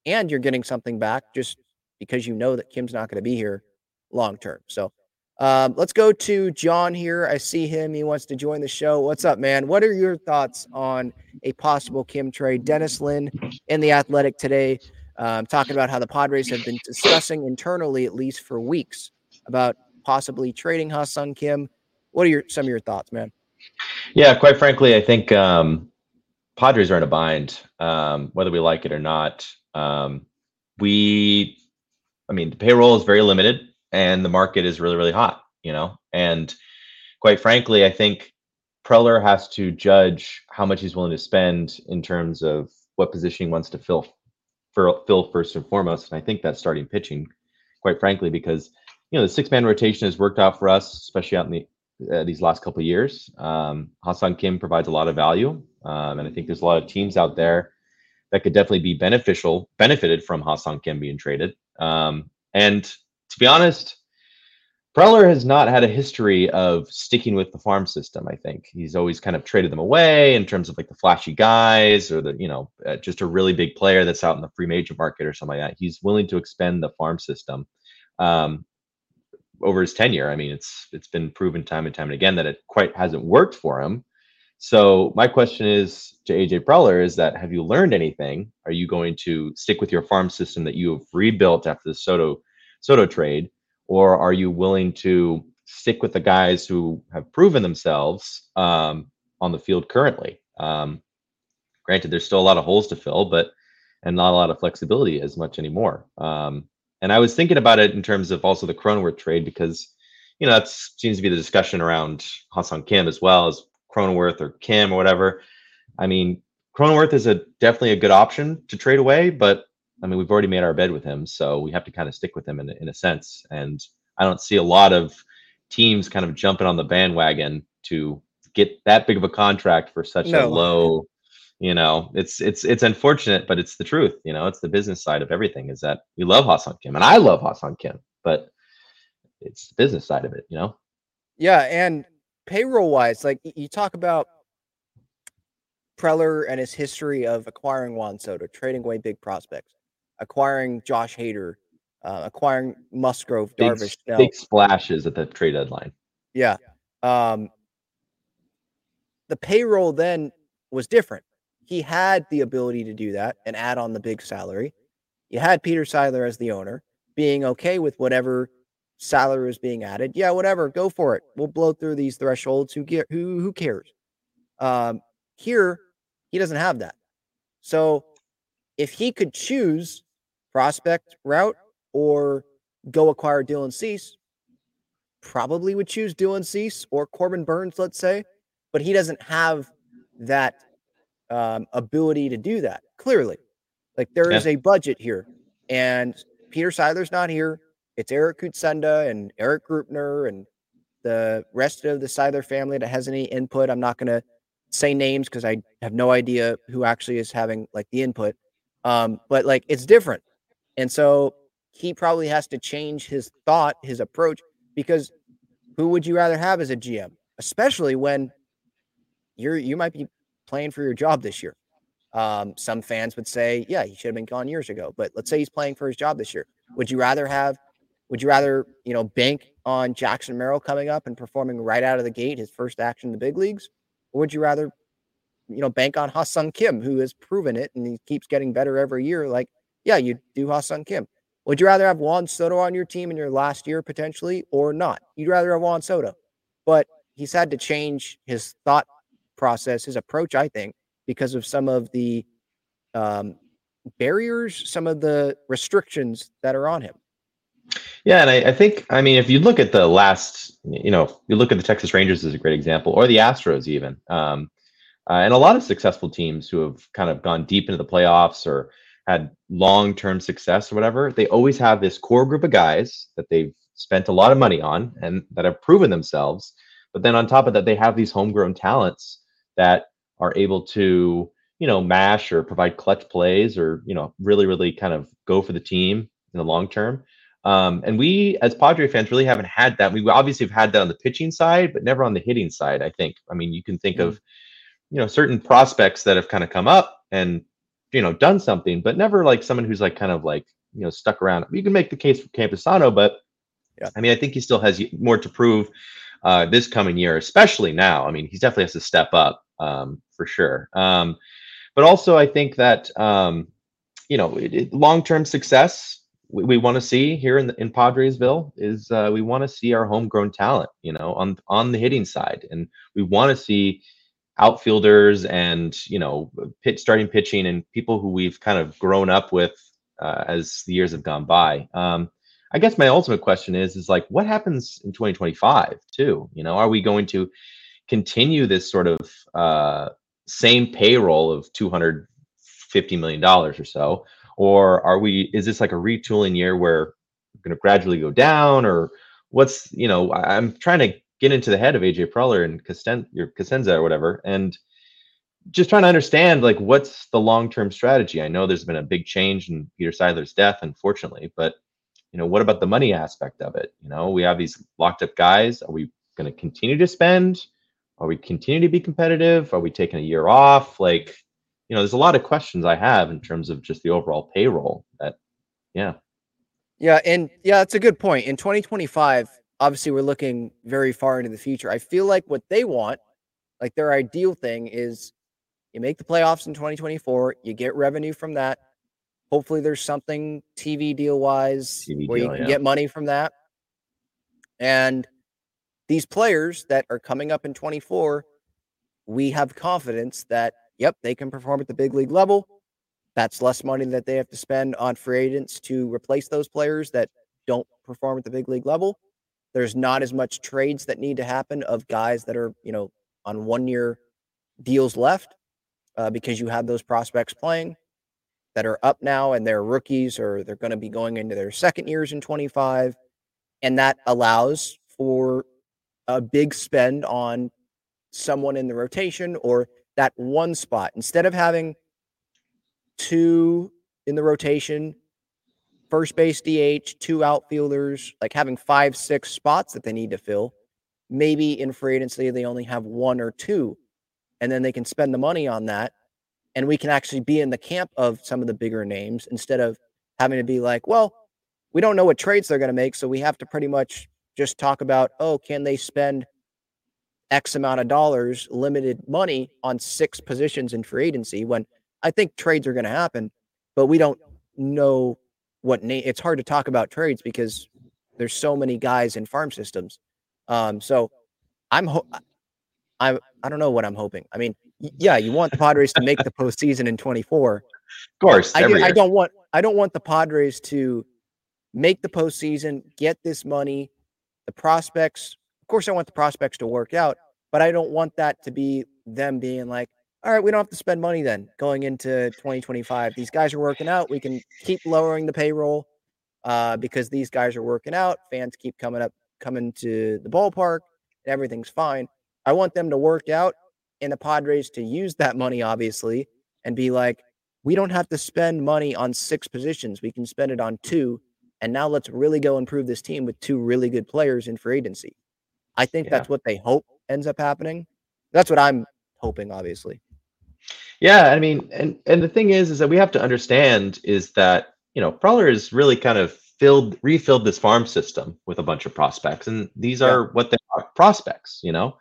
and you're getting something back just because you know that Kim's not going to be here long term. So um, let's go to John here. I see him. He wants to join the show. What's up, man? What are your thoughts on a possible Kim trade? Dennis Lin in the Athletic today, um, talking about how the Padres have been discussing internally, at least for weeks, about possibly trading Ha-Seong Kim. What are your some of your thoughts, man? Yeah, quite frankly, I think um, Padres are in a bind, um, whether we like it or not. Um, we, I mean, the payroll is very limited, and the market is really, really hot. You know, and quite frankly, I think Preller has to judge how much he's willing to spend in terms of what position he wants to fill, for, fill first and foremost. And I think that's starting pitching, quite frankly, because you know the six man rotation has worked out for us, especially out in the uh, these last couple years. Um, Ha-Seong Kim provides a lot of value, um, and I think there's a lot of teams out there that could definitely be beneficial, benefited from Ha-Seong Kim being traded. Um, and to be honest, Preller has not had a history of sticking with the farm system. I think he's always kind of traded them away in terms of like the flashy guys or the you know uh, just a really big player that's out in the free agent market or something like that. He's willing to expend the farm system um, over his tenure. I mean, it's it's been proven time and time and again that it quite hasn't worked for him. So my question is to AJ Preller is that have you learned anything? Are you going to stick with your farm system that you have rebuilt after the Soto Soto trade? Or are you willing to stick with the guys who have proven themselves um, on the field currently? Um, granted, there's still a lot of holes to fill, but and not a lot of flexibility as much anymore. Um, and I was thinking about it in terms of also the Cronenworth trade because you know that seems to be the discussion around Ha-Seong Kim as well as Cronenworth or Kim or whatever. I mean, Cronenworth is a definitely a good option to trade away, but I mean, we've already made our bed with him, so we have to kind of stick with him in, in a sense. And I don't see a lot of teams kind of jumping on the bandwagon to get that big of a contract for such no. a low. You know, it's it's it's unfortunate, but it's the truth. You know, it's the business side of everything. Is that we love Ha-Seong Kim, and I love Ha-Seong Kim, but it's the business side of it. You know. Yeah, and payroll wise, like you talk about Preller and his history of acquiring Juan Soto, trading away big prospects acquiring Josh Hader, uh, acquiring Musgrove, big, Darvish. Big splashes at the trade deadline. Yeah. Um, the payroll then was different. He had the ability to do that and add on the big salary. You had Peter Seidler as the owner, being okay with whatever salary is being added. Yeah, whatever, go for it. We'll blow through these thresholds. Who get who who cares? Um, here, he doesn't have that. So if he could choose prospect route or go acquire Dylan Cease, probably would choose Dylan Cease or Corbin Burnes, let's say, but he doesn't have that um, ability to do that. Clearly, like there yeah. is a budget here, and Peter Seidler's not here. It's Eric Kutsenda and Erik Greupner and the rest of the Seidler family that has any input. I'm not going to say names because I have no idea who actually is having like the input. Um, but like it's different. And so he probably has to change his thought, his approach, because who would you rather have as a GM, especially when you're you might be playing for your job this year. Um, some fans would say, yeah, he should have been gone years ago. But let's say he's playing for his job this year. Would you rather have? Would you rather you know bank on Jackson Merrill coming up and performing right out of the gate, his first action in the big leagues, or would you rather you know bank on Ha-Seong Kim, who has proven it and he keeps getting better every year? Like yeah, you do Ha-Seong Kim. Would you rather have Juan Soto on your team in your last year potentially or not? You'd rather have Juan Soto. But he's had to change his thought process, his approach, I think, because of some of the um, barriers, some of the restrictions that are on him. Yeah, and I, I, think I mean if you look at the last, you know, you look at the Texas Rangers as a great example, or the Astros even, um, uh, and a lot of successful teams who have kind of gone deep into the playoffs or had long term success or whatever, they always have this core group of guys that they've spent a lot of money on and that have proven themselves. But then on top of that, they have these homegrown talents that are able to, you know, mash or provide clutch plays or, you know, really, really kind of go for the team in the long term. Um, and we, as Padre fans, really haven't had that. We obviously have had that on the pitching side, but never on the hitting side. I think. I mean, you can think mm-hmm. of, you know, certain prospects that have kind of come up and you know done something, but never like someone who's like kind of like you know stuck around. You can make the case for Campusano, but yeah, I mean I think he still has more to prove uh, this coming year, especially now. I mean he definitely has to step up um, for sure. Um, but also I think that um, you know long term success we, we want to see here in the, in Padresville is uh, we want to see our homegrown talent, you know, on on the hitting side, and we want to see outfielders and you know pitch starting pitching and people who we've kind of grown up with uh, as the years have gone by. Um, i guess my ultimate question is is like what happens in 2025 too? You know are we going to continue this sort of uh, same payroll of 250 million dollars or so? Or are we is this like a retooling year where we're going to gradually go down or what's you know i'm trying to get into the head of AJ Preller and your Cosenza or whatever, and just trying to understand like what's the long term strategy. I know there's been a big change in Peter Seidler's death, unfortunately, but you know, what about the money aspect of it? You know, we have these locked up guys. Are we going to continue to spend? Are we continue to be competitive? Are we taking a year off? Like, you know, there's a lot of questions I have in terms of just the overall payroll. That, yeah, yeah, and yeah, that's a good point. In 2025, obviously, we're looking very far into the future. I feel like what they want, like their ideal thing, is you make the playoffs in 2024, you get revenue from that. Hopefully, there's something TV deal wise TV where deal, you can yeah. get money from that. And these players that are coming up in 24, we have confidence that, yep, they can perform at the big league level. That's less money that they have to spend on free agents to replace those players that don't perform at the big league level. There's not as much trades that need to happen of guys that are, you know, on one year deals left uh, because you have those prospects playing that are up now and they're rookies or they're going to be going into their second years in 25. And that allows for a big spend on someone in the rotation or that one spot. Instead of having two in the rotation, first base DH, two outfielders, like having five, six spots that they need to fill. Maybe in free agency, they only have one or two, and then they can spend the money on that. And we can actually be in the camp of some of the bigger names instead of having to be like, well, we don't know what trades they're going to make. So we have to pretty much just talk about, oh, can they spend X amount of dollars, limited money on six positions in free agency when I think trades are going to happen, but we don't know what name. It's hard to talk about trades because there's so many guys in farm systems. Um, so I'm ho- I I don't know what I'm hoping. I mean, yeah, you want the Padres to make the postseason in 24. of course. I, I year. don't want I don't want the Padres to make the postseason, get this money. The prospects, of course, I want the prospects to work out, but I don't want that to be them being like, all right, we don't have to spend money then going into 2025. These guys are working out. We can keep lowering the payroll uh, because these guys are working out. Fans keep coming up, coming to the ballpark, and everything's fine. I want them to work out and the Padres to use that money, obviously, and be like, we don't have to spend money on six positions. We can spend it on two. And now let's really go improve this team with two really good players in free agency. I think Yeah. that's what they hope ends up happening. That's what I'm hoping, obviously. Yeah, I mean, and and the thing is, is that we have to understand is that you know Preller has really kind of filled, refilled this farm system with a bunch of prospects, and these Yeah. are what they are prospects. You know,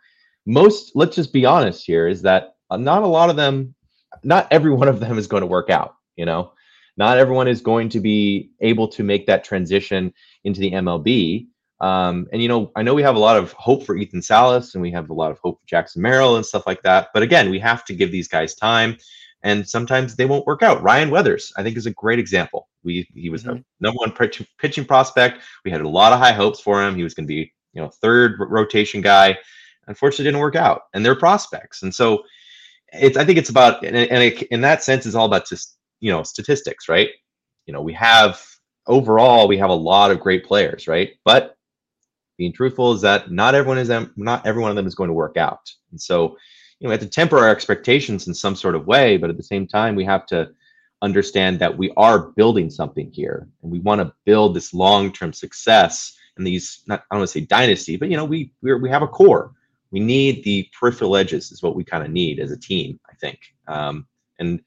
most. Let's just be honest here: is that uh, not a lot of them, not every one of them is going to work out. You know, not everyone is going to be able to make that transition into the MLB. Um, and you know, I know we have a lot of hope for Ethan Salas, and we have a lot of hope for Jackson Merrill and stuff like that. But again, we have to give these guys time, and sometimes they won't work out. Ryan Weathers, I think, is a great example. We he was the number one pitch, pitching prospect. We had a lot of high hopes for him. He was going to be, you know, third rotation guy. Unfortunately, didn't work out, and they're prospects. And so, it's I think it's about, and, and it, in that sense, it's all about just you know statistics, right? You know, we have overall we have a lot of great players, right? But being truthful is that not everyone is them not every one of them is going to work out. And so you know we have to temper our expectations in some sort of way but at the same time we have to understand that we are building something here and we want to build this long-term success and these not i don't want to say dynasty but you know we we're, we have a core. We need the peripheral edges is what we kind of need as a team i think. Um, and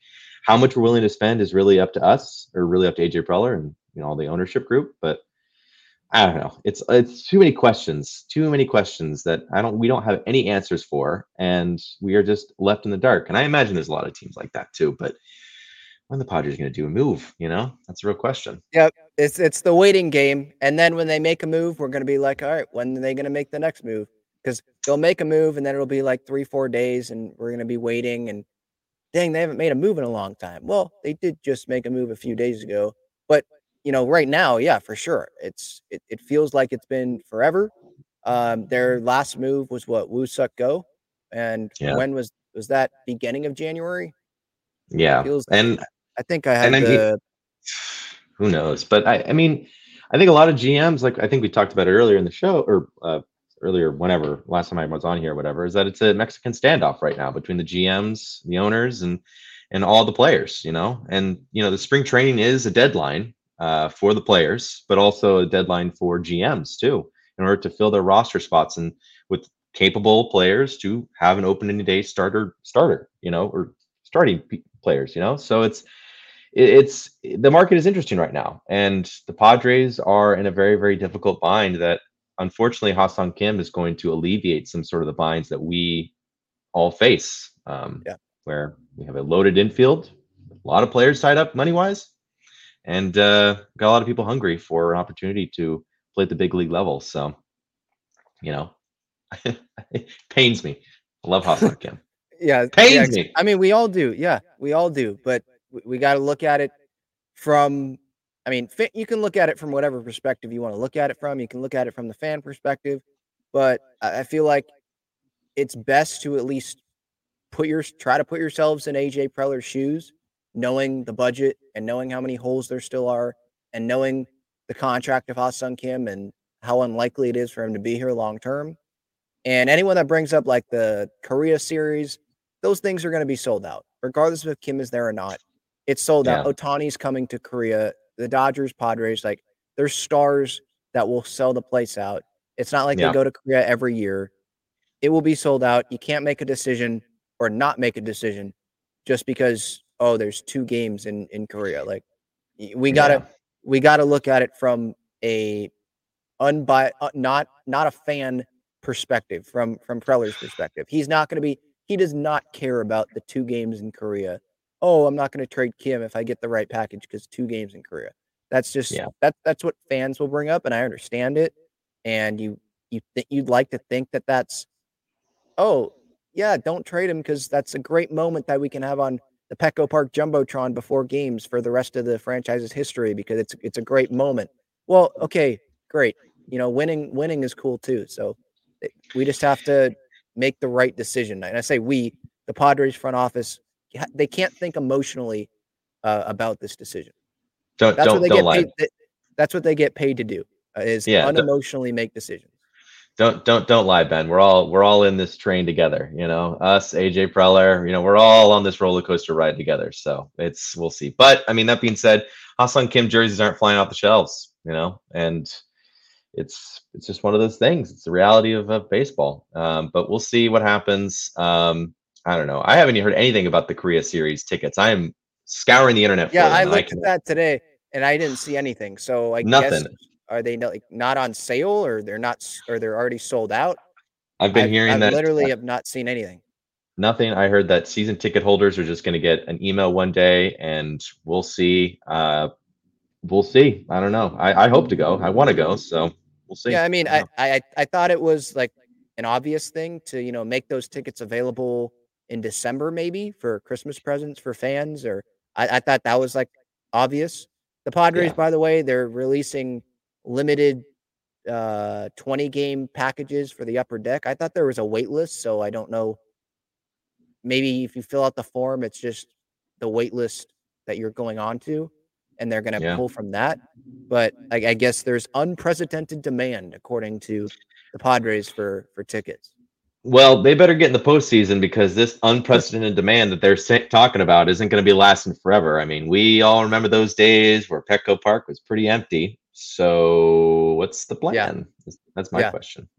how much we're willing to spend is really up to us or really up to aj preller and you know all the ownership group but I don't know. It's it's too many questions, too many questions that I don't we don't have any answers for, and we are just left in the dark. And I imagine there's a lot of teams like that too. But when the Padres going to do a move? You know, that's a real question. Yeah, it's it's the waiting game, and then when they make a move, we're gonna be like, all right, when are they gonna make the next move? Because they'll make a move, and then it'll be like three, four days, and we're gonna be waiting. And dang, they haven't made a move in a long time. Well, they did just make a move a few days ago, you know, right now, yeah, for sure, it's it, it feels like it's been forever. Um, their last move was what Woo-Suk Go, and Yeah. when was was that? Beginning of January. Yeah, Feels- and I think I had And I mean- the who knows? But I, I mean, I think a lot of GMs, like I think we talked about it earlier in the show, or uh, earlier, whenever last time I was on here, or whatever, is that it's a Mexican standoff right now between the GMs, the owners, and and all the players. You know, and you know the spring training is a deadline, uh, for the players, but also a deadline for GMs too, in order to fill their roster spots and with capable players to have an opening day starter starter, you know, or starting p- players, you know. So it's it's the market is interesting right now, and the Padres are in a very very difficult bind that unfortunately Ha-Seong Kim is going to alleviate some sort of the binds that we all face. Um, yeah. Where we have a loaded infield, a lot of players tied up money wise, and uh, got a lot of people hungry for an opportunity to play at the big league level. So, you know, it pains me. I love Ha-Seong Kim. yeah, pains yeah, me. I mean, we all do. Yeah, we all do. But we, we got to look at it from. I mean, you can look at it from whatever perspective you want to look at it from. You can look at it from the fan perspective, but I I feel like it's best to at least put your try to put yourselves in AJ Preller's shoes, knowing the budget and knowing how many holes there still are, and knowing the contract of Ha-Seong Kim and how unlikely it is for him to be here long term. And anyone that brings up like the Korea series, those things are going to be sold out, regardless of if Kim is there or not. It's sold out. Yeah. Ohtani's coming to Korea. The Dodgers, Padres, like there's stars that will sell the place out. It's not like Yeah. they go to Korea every year. It will be sold out. You can't make a decision or not make a decision just because oh, there's two games in in Korea. Like we gotta Yeah. we gotta look at it from a unbi uh, not not a fan perspective from from Preller's perspective. He's not going to be he does not care about the two games in Korea. Oh, I'm not going to trade Kim if I get the right package because two games in Korea. That's just Yeah. that that's what fans will bring up, and I understand it. And you you th- you'd like to think that that's oh yeah, don't trade him because that's a great moment that we can have on the Petco Park jumbotron before games for the rest of the franchise's history because it's it's a great moment. Well, okay, great. You know, winning winning is cool too. So we just have to make the right decision. And I say we, the Padres front office, they can't think emotionally uh, about this decision. Don't That's what don't they don't get lie. paid. That's what they get paid to do. Uh, is Yeah, unemotionally make decisions. Don't don't don't lie ben. We're all we're all in this train together you know? Us aj preller you know we're all on this roller coaster ride together so it's we'll see. But i mean that being said Ha-Seong Kim jerseys aren't flying off the shelves you know? And it's it's just one of those things. It's the reality of, of baseball. Um, but we'll see what happens. Um, i don't know. I haven't even heard anything about the korea series tickets. I'm scouring the internet Yeah, I looked can- at that today and I didn't see anything. So I guess Nothing. Are they not, like not on sale or they're not or they're already sold out? i've been I've- hearing I that literally have not seen anything. Nothing. I heard that season ticket holders are just going to get an email one day, and we'll see. Uh, we'll see. I don't know. I, I hope to go. I want to go, so we'll see. Yeah, I mean, I I, I I thought it was like an obvious thing to you know make those tickets available in December maybe for Christmas presents for fans, or I, I thought that was like obvious. The Padres, Yeah. by the way, they're releasing limited uh 20 game packages for the upper deck. I thought there was a wait list, so I don't know. Maybe if you fill out the form, it's just the wait list that you're going on to, and they're going to Yeah. pull from that. But I, I guess there's unprecedented demand, according to the Padres, for for tickets. Well, they better get in the postseason because this unprecedented demand that they're talking about isn't going to be lasting forever. I mean, we all remember those days where Petco Park was pretty empty. So, what's the plan? Yeah. That's my Yeah. question.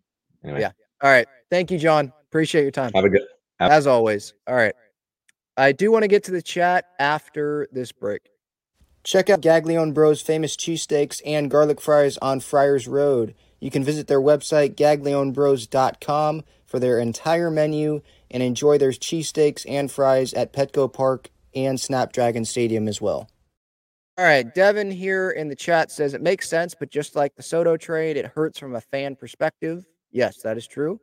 Anyway, Yeah. All right, thank you, John. Appreciate your time have a good. Yep. as always. All right, I do want to get to the chat after this break. Check out Gaglione Bros' famous cheesesteaks and garlic fries on Friars Road. You can visit their website, gaglionebros.com, for their entire menu and enjoy their cheesesteaks and fries at Petco Park and Snapdragon Stadium as well. All right, Devin here in the chat says it makes sense, but just like the Soto trade, it hurts from a fan perspective. Yes, that is true.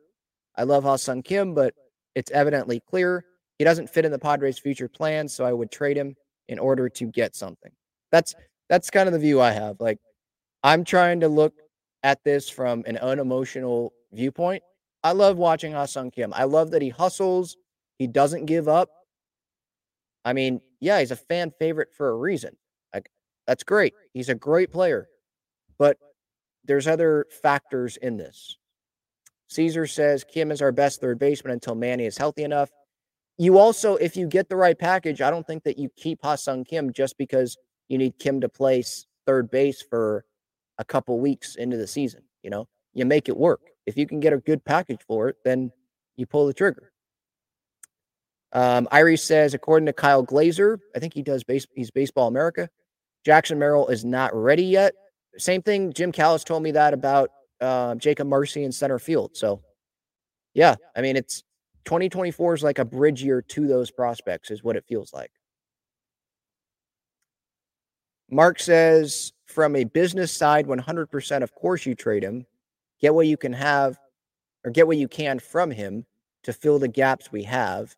I love Ha-Seong Kim, but it's evidently clear he doesn't fit in the Padres' future plans, so I would trade him in order to get something. That's that's kind of the view I have. Like I'm trying to look at this from an unemotional viewpoint. I love watching Ha-Seong Kim. I love that he hustles, he doesn't give up. I mean, yeah, he's a fan favorite for a reason. That's great. He's a great player. But there's other factors in this. Caesar says Kim is our best third baseman until Manny is healthy enough. You also, if you get the right package, I don't think that you keep Ha-Seong Kim just because you need Kim to play third base for a couple weeks into the season. You know, you make it work. If you can get a good package for it, then you pull the trigger. Um, Irie says, according to Kyle Glaser, I think he does base, he's Baseball America. Jackson Merrill is not ready yet. Same thing. Jim Callis told me that about uh, Jakob Marsee in center field. So, yeah, I mean, it's 2024 is like a bridge year to those prospects, is what it feels like. Mark says, from a business side, 100%, of course you trade him. Get what you can have or get what you can from him to fill the gaps we have.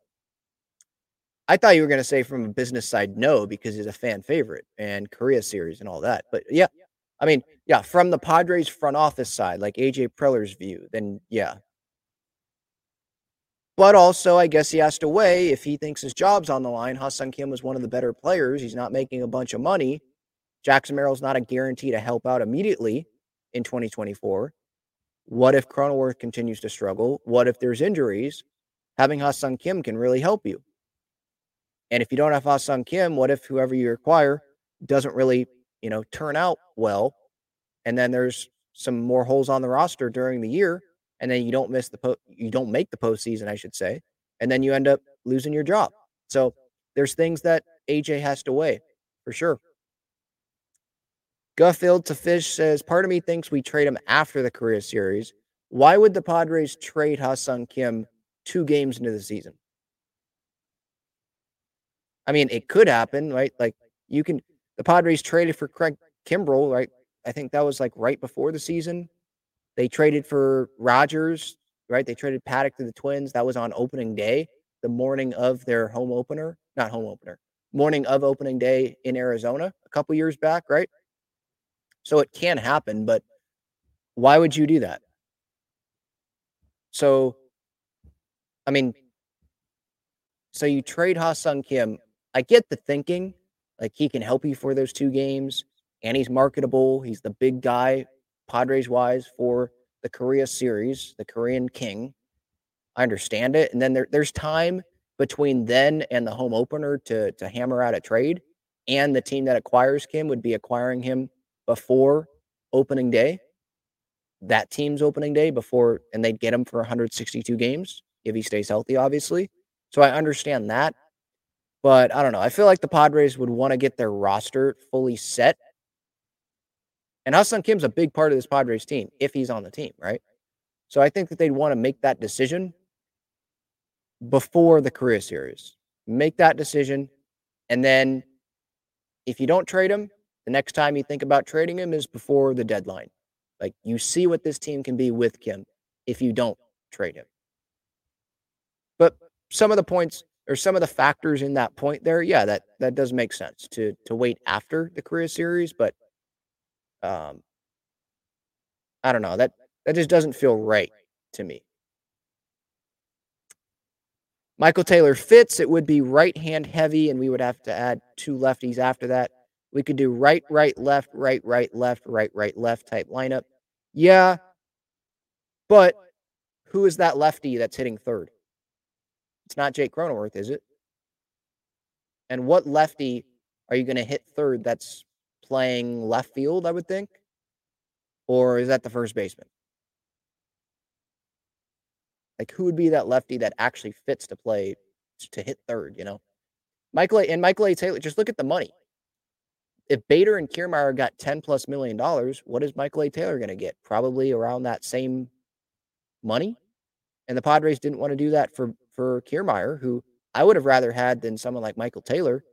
I thought you were going to say from a business side, no, because he's a fan favorite and Korea series and all that. But yeah, I mean, yeah, from the Padres front office side, like AJ Preller's view, then yeah. But also, I guess he has to weigh if he thinks his job's on the line. Ha-Seong Kim was one of the better players. He's not making a bunch of money. Jackson Merrill's not a guarantee to help out immediately in 2024. What if Cronenworth continues to struggle? What if there's injuries? Having Ha-Seong Kim can really help you. And if you don't have Ha-Seong Kim, what if whoever you acquire doesn't really, you know, turn out well? And then there's some more holes on the roster during the year, and then you don't miss the po- you don't make the postseason, I should say, and then you end up losing your job. So there's things that AJ has to weigh for sure. Guffield to Fish says, part of me thinks we trade him after the Korea series. Why would the Padres trade Ha-Seong Kim two games into the season? I mean, it could happen, right? Like you can the Padres traded for Craig Kimbrel, right? I think that was like right before the season. They traded for Rogers, right? They traded Paddock to the Twins. That was on opening day, the morning of their home opener, not home opener, morning of opening day in Arizona a couple years back, right? So it can happen, but why would you do that? So, I mean, so you trade Ha-Seong Kim I get the thinking, like he can help you for those two games, and he's marketable. He's the big guy, Padres wise, for the Korea series, the Korean King. I understand it, and then there, there's time between then and the home opener to to hammer out a trade, and the team that acquires Kim would be acquiring him before opening day. That team's opening day before, and they'd get him for 162 games if he stays healthy, obviously. So I understand that. But I don't know. I feel like the Padres would want to get their roster fully set. And Ha-Seong Kim's a big part of this Padres team if he's on the team, right? So I think that they'd want to make that decision before the Korea series. Make that decision. And then if you don't trade him, the next time you think about trading him is before the deadline. Like you see what this team can be with Kim if you don't trade him. But some of the points or some of the factors in that point there, yeah, that that does make sense to to wait after the Korea series, but um I don't know. That that just doesn't feel right to me. Michael Taylor fits. It would be right hand heavy, and we would have to add two lefties after that. We could do right, right, left, right, right, left, right, right, left type lineup. Yeah. But who is that lefty that's hitting third? It's not Jake Cronenworth, is it? And what lefty are you going to hit third that's playing left field, I would think? Or is that the first baseman? Like, who would be that lefty that actually fits to play to hit third, you know? Michael A, and Michael A. Taylor, just look at the money. If Bader and Kiermaier got 10 plus million dollars, what is Michael A. Taylor going to get? Probably around that same money. And the Padres didn't want to do that for for Kiermaier, who I would have rather had than someone like Michael Taylor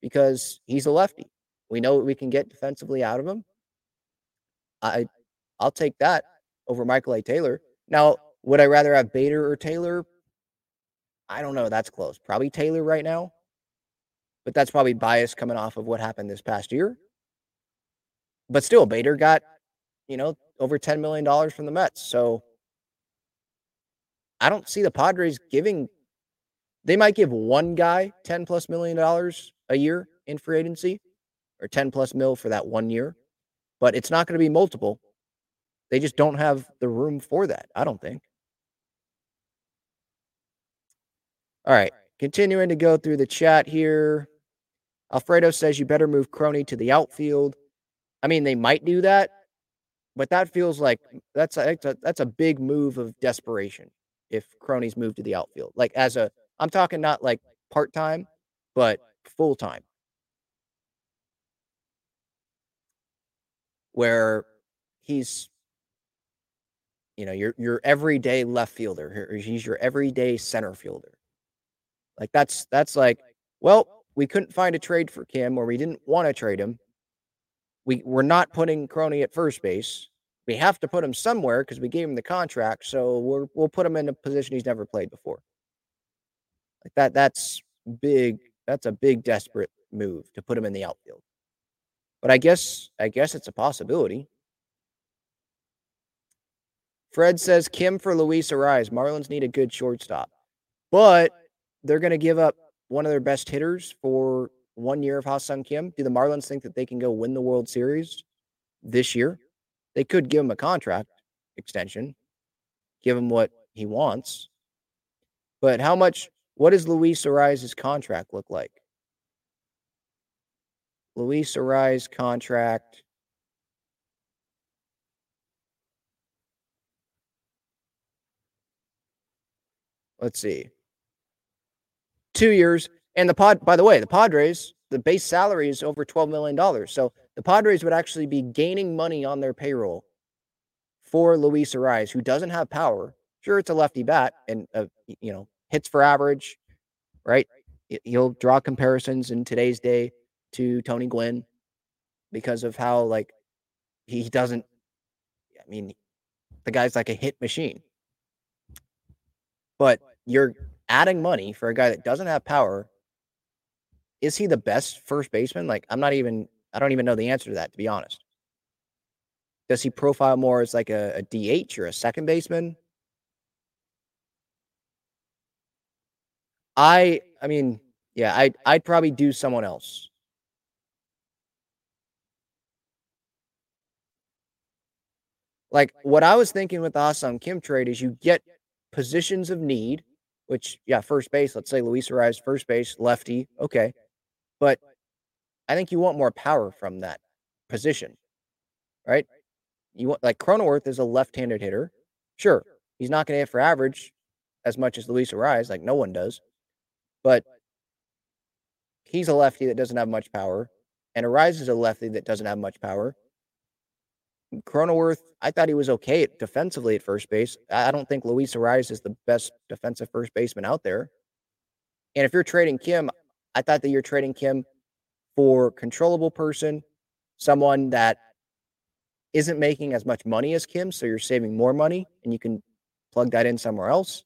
because he's a lefty. We know what we can get defensively out of him. I I'll take that over Michael A. Taylor. Now, would I rather have Bader or Taylor? I don't know. That's close. Probably Taylor right now. But that's probably bias coming off of what happened this past year. But still, Bader got, you know, over $10 million from the Mets. So I don't see the Padres giving. They might give one guy 10 plus million dollars a year in free agency or 10 plus mil for that one year, but it's not going to be multiple. They just don't have the room for that, I don't think. All right, continuing to go through the chat here. Alfredo says you better move Crony to the outfield. I mean, they might do that, but that feels like that's a, that's a big move of desperation if Crony's moved to the outfield. Like as a, I'm talking not like part time, but full time. Where he's, you know, your your everyday left fielder. He's your everyday center fielder. Like that's that's like, well, we couldn't find a trade for Kim, or we didn't want to trade him. We we're not putting Crony at first base. We have to put him somewhere because we gave him the contract. So we're we'll put him in a position he's never played before. Like that, that's big. That's a big desperate move to put him in the outfield. But I guess I guess it's a possibility. Fred says Kim for Luis Arraez. Marlins need a good shortstop. But they're going to give up one of their best hitters for one year of Ha-Seong Kim. Do the Marlins think that they can go win the World Series this year? They could give him a contract extension, give him what he wants. But how much, what does Luis Arraez's contract look like? Luis Arraez contract. Let's see two years. And the pod, by the way, the Padres, the base salary is over $12 million. So the Padres would actually be gaining money on their payroll for Luis Arraez, who doesn't have power. Sure, it's a lefty bat and, uh, you know, hits for average, right? He'll draw comparisons in today's day to Tony Gwynn because of how, like, he doesn't, I mean, the guy's like a hit machine. But you're adding money for a guy that doesn't have power. Is he the best first baseman? Like, I'm not even, I don't even know the answer to that, to be honest. Does he profile more as like a, a DH or a second baseman? I, I mean, yeah, I'd, I'd probably do someone else. Like what I was thinking with the Ha-Seong Kim trade is you get positions of need which, yeah, first base, let's say Luis Arraez, first base, lefty. Okay. But I think you want more power from that position, right? You want, like, Cronenworth is a left handed hitter. Sure. He's not going to hit for average as much as Luis Arraez, like, no one does. But he's a lefty that doesn't have much power. And Arraez is a lefty that doesn't have much power. Cronenworth, I thought he was okay defensively at first base. I don't think Luis Arraez is the best defensive first baseman out there. And if you're trading Kim, I thought that you're trading Kim for controllable person, someone that isn't making as much money as Kim, so you're saving more money and you can plug that in somewhere else,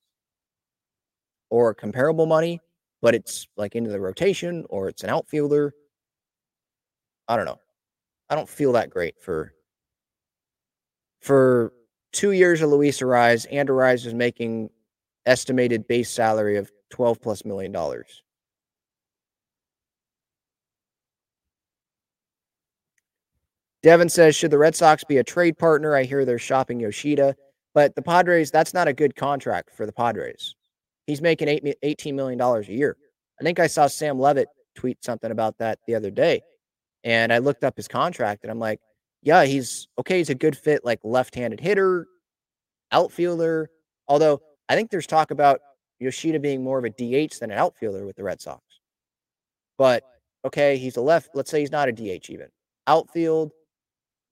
or comparable money, but it's like into the rotation or it's an outfielder. I don't know. I don't feel that great for for two years of Luis Arraez, and Arraez was making estimated base salary of 12 plus million dollars. Devin says, should the Red Sox be a trade partner? I hear they're shopping Yoshida, but the Padres, that's not a good contract for the Padres. He's making $18 million a year. I think I saw Sam Levitt tweet something about that the other day. And I looked up his contract and I'm like, yeah, he's okay. He's a good fit, like left-handed hitter, outfielder. Although I think there's talk about Yoshida being more of a DH than an outfielder with the Red Sox. But okay, he's a left. Let's say he's not a DH even. Outfield,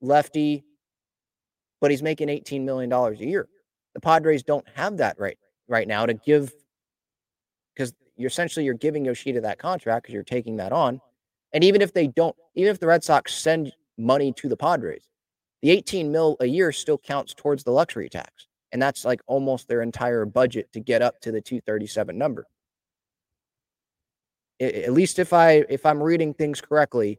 lefty, but he's making $18 million a year. The Padres don't have that right right now to give because you're essentially you're giving Yoshida that contract because you're taking that on. And even if they don't, even if the Red Sox send money to the Padres. The 18 mil a year still counts towards the luxury tax. And that's like almost their entire budget to get up to the 237 number. At least if I if I'm reading things correctly,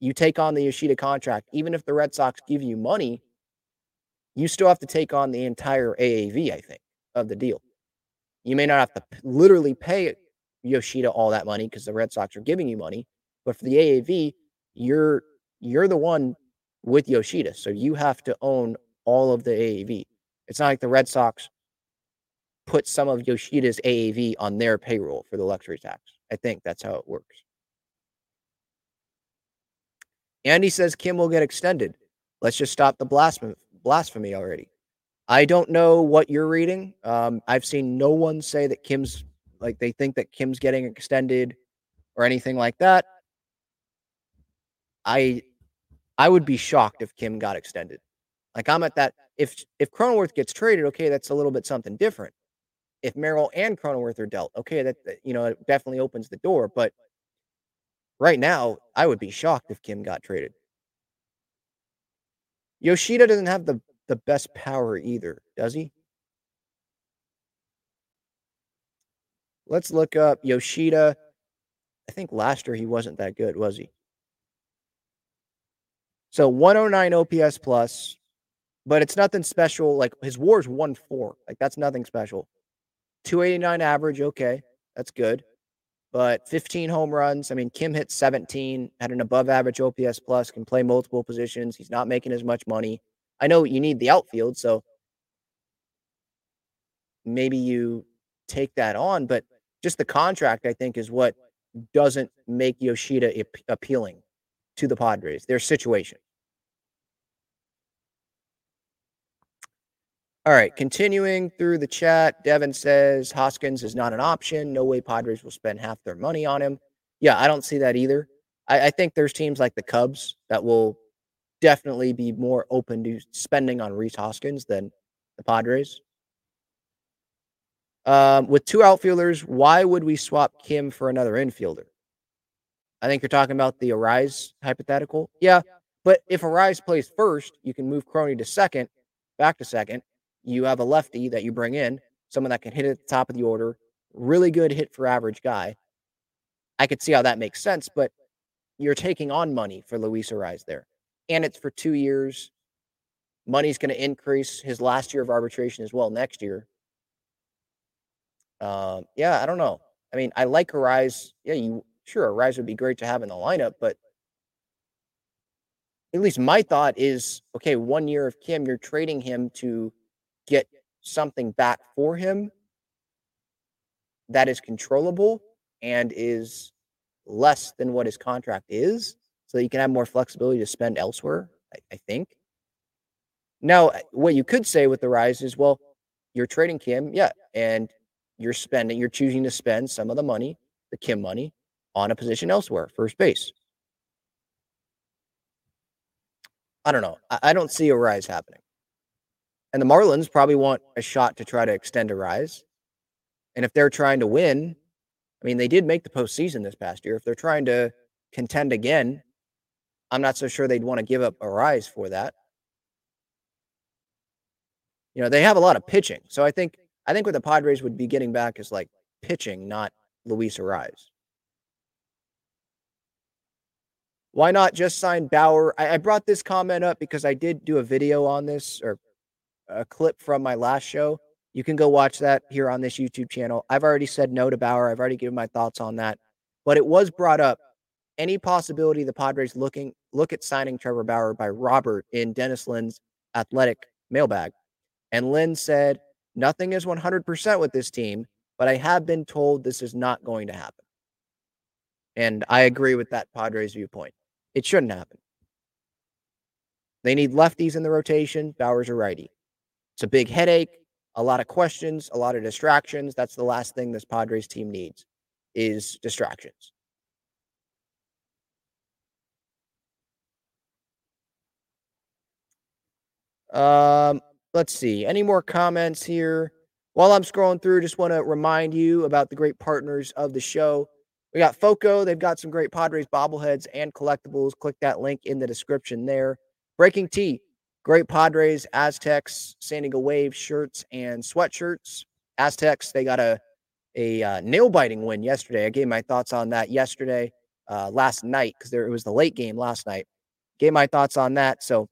you take on the Yoshida contract, even if the Red Sox give you money, you still have to take on the entire AAV, I think, of the deal. You may not have to literally pay Yoshida all that money because the Red Sox are giving you money, but for the AAV, you're you're the one with Yoshida. So you have to own all of the AAV. It's not like the Red Sox put some of Yoshida's AAV on their payroll for the luxury tax. I think that's how it works. Andy says Kim will get extended. Let's just stop the blasphemy, blasphemy already. I don't know what you're reading. Um, I've seen no one say that Kim's like they think that Kim's getting extended or anything like that. I I would be shocked if Kim got extended. Like I'm at that. If if Cronenworth gets traded, okay, that's a little bit something different. If Merrill and Cronenworth are dealt, okay, that you know it definitely opens the door. But right now, I would be shocked if Kim got traded. Yoshida doesn't have the the best power either, does he? Let's look up Yoshida. I think last year he wasn't that good, was he? So 109 OPS plus, but it's nothing special. Like his WAR's 1 4. Like that's nothing special. 289 average, okay. That's good. But 15 home runs. I mean, Kim hit 17, had an above average OPS plus, can play multiple positions. He's not making as much money. I know you need the outfield, so maybe you take that on, but just the contract, I think, is what doesn't make Yoshida ap- appealing to the Padres, their situation. All right, continuing through the chat, Devin says Hoskins is not an option. No way Padres will spend half their money on him. Yeah, I don't see that either. I, I think there's teams like the Cubs that will definitely be more open to spending on Rhys Hoskins than the Padres. Um, with two outfielders, why would we swap Kim for another infielder? I think you're talking about the Arraez hypothetical. Yeah, but if Arraez plays first, you can move Crony to second, back to second. You have a lefty that you bring in, someone that can hit at the top of the order, really good hit for average guy. I could see how that makes sense, but you're taking on money for Luis Arraez there and it's for two years. Money's going to increase his last year of arbitration as well next year. Um, yeah, I don't know. I mean, I like Arraez. Yeah, you sure Arraez would be great to have in the lineup, but at least my thought is okay, one year of Kim, you're trading him to get something back for him that is controllable and is less than what his contract is so you can have more flexibility to spend elsewhere, I, I think. Now, uh, what you could say with the rise is, well, you're trading Kim, yeah, and you're spending, you're choosing to spend some of the money, the Kim money, on a position elsewhere, first base. I don't know. I, I don't see Arraez happening. And the Marlins probably want a shot to try to extend Arraez. And if they're trying to win, I mean, they did make the postseason this past year. If they're trying to contend again, I'm not so sure they'd want to give up Arraez for that. You know, they have a lot of pitching. So I think I think what the Padres would be getting back is like pitching, not Luis Arraez. Why not just sign Bauer? I, I brought this comment up because I did do a video on this or a clip from my last show. You can go watch that here on this YouTube channel. I've already said no to Bauer. I've already given my thoughts on that. But it was brought up any possibility the Padres looking look at signing Trevor Bauer by Robert in Dennis Lin's athletic mailbag. And Lin said, Nothing is 100% with this team, but I have been told this is not going to happen. And I agree with that Padres viewpoint. It shouldn't happen. They need lefties in the rotation. Bauer's a righty. It's a big headache, a lot of questions, a lot of distractions. That's the last thing this Padres team needs is distractions. Um, let's see. Any more comments here? While I'm scrolling through, just want to remind you about the great partners of the show. We got Foco. They've got some great Padres bobbleheads and collectibles. Click that link in the description there. BreakingT, great Padres, Aztecs, San Diego Wave shirts and sweatshirts. Aztecs, they got a a uh, nail biting win yesterday. I gave my thoughts on that yesterday, uh, last night because there it was the late game last night. Gave my thoughts on that. So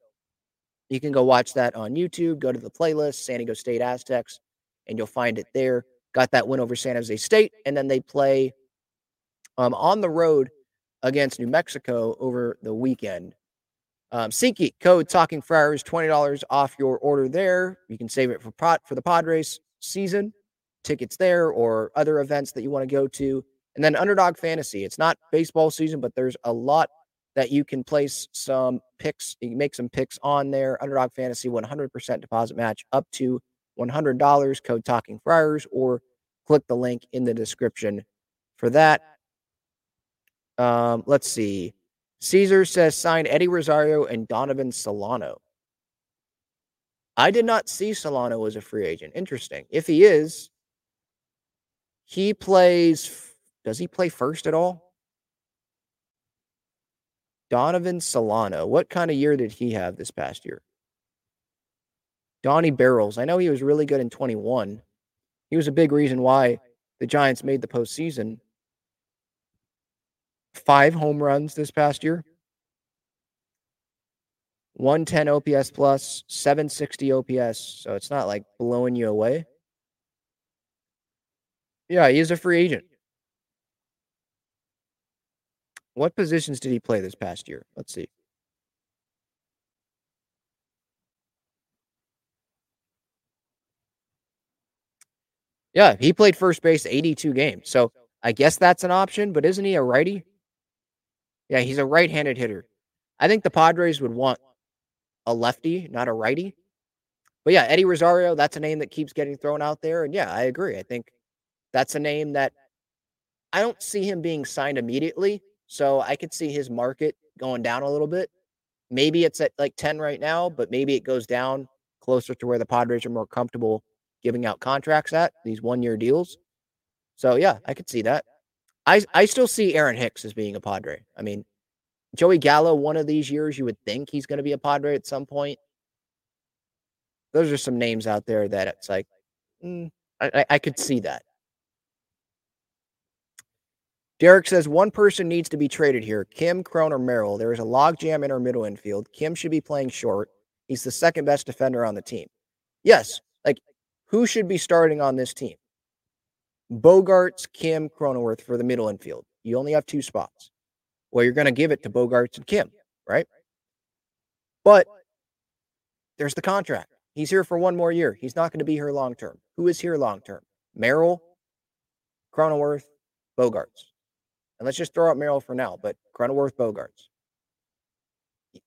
you can go watch that on YouTube. Go to the playlist, San Diego State Aztecs, and you'll find it there. Got that win over San Jose State, and then they play um, on the road against New Mexico over the weekend. Um, SeatGeek code Talking Friars twenty dollars off your order there. You can save it for pot for the Padres season tickets there or other events that you want to go to. And then Underdog Fantasy. It's not baseball season, but there's a lot that you can place some picks, you can make some picks on there. Underdog Fantasy 100% deposit match up to $100. Code Talking Friars or click the link in the description for that. Um, let's see. Caesar says sign Eddie Rosario and Donovan Solano. I did not see Solano as a free agent. Interesting. If he is, he plays. Does he play first at all? Donovan Solano. What kind of year did he have this past year? Donnie Barrels. I know he was really good in 21. He was a big reason why the Giants made the postseason five home runs this past year. 110 OPS plus, 760 OPS. So it's not like blowing you away. Yeah, he is a free agent. What positions did he play this past year? Let's see. Yeah, he played first base 82 games. So I guess that's an option, but isn't he a righty? Yeah, he's a right-handed hitter. I think the Padres would want a lefty, not a righty. But yeah, Eddie Rosario, that's a name that keeps getting thrown out there. And yeah, I agree. I think that's a name that I don't see him being signed immediately. So I could see his market going down a little bit. Maybe it's at like 10 right now, but maybe it goes down closer to where the Padres are more comfortable giving out contracts at these one year deals. So yeah, I could see that. I I still see Aaron Hicks as being a Padre. I mean, Joey Gallo, one of these years, you would think he's going to be a Padre at some point. Those are some names out there that it's like, mm, I, I could see that. Derek says one person needs to be traded here Kim, Cron, or Merrill. There is a logjam in our middle infield. Kim should be playing short. He's the second best defender on the team. Yes, like who should be starting on this team? Bogaerts, Kim, Cronenworth for the middle infield. You only have two spots. Well, you're going to give it to Bogaerts and Kim, right? But there's the contract. He's here for one more year. He's not going to be here long term. Who is here long term? Merrill, Cronenworth, Bogaerts. And let's just throw out Merrill for now, but Cronenworth, Bogaerts.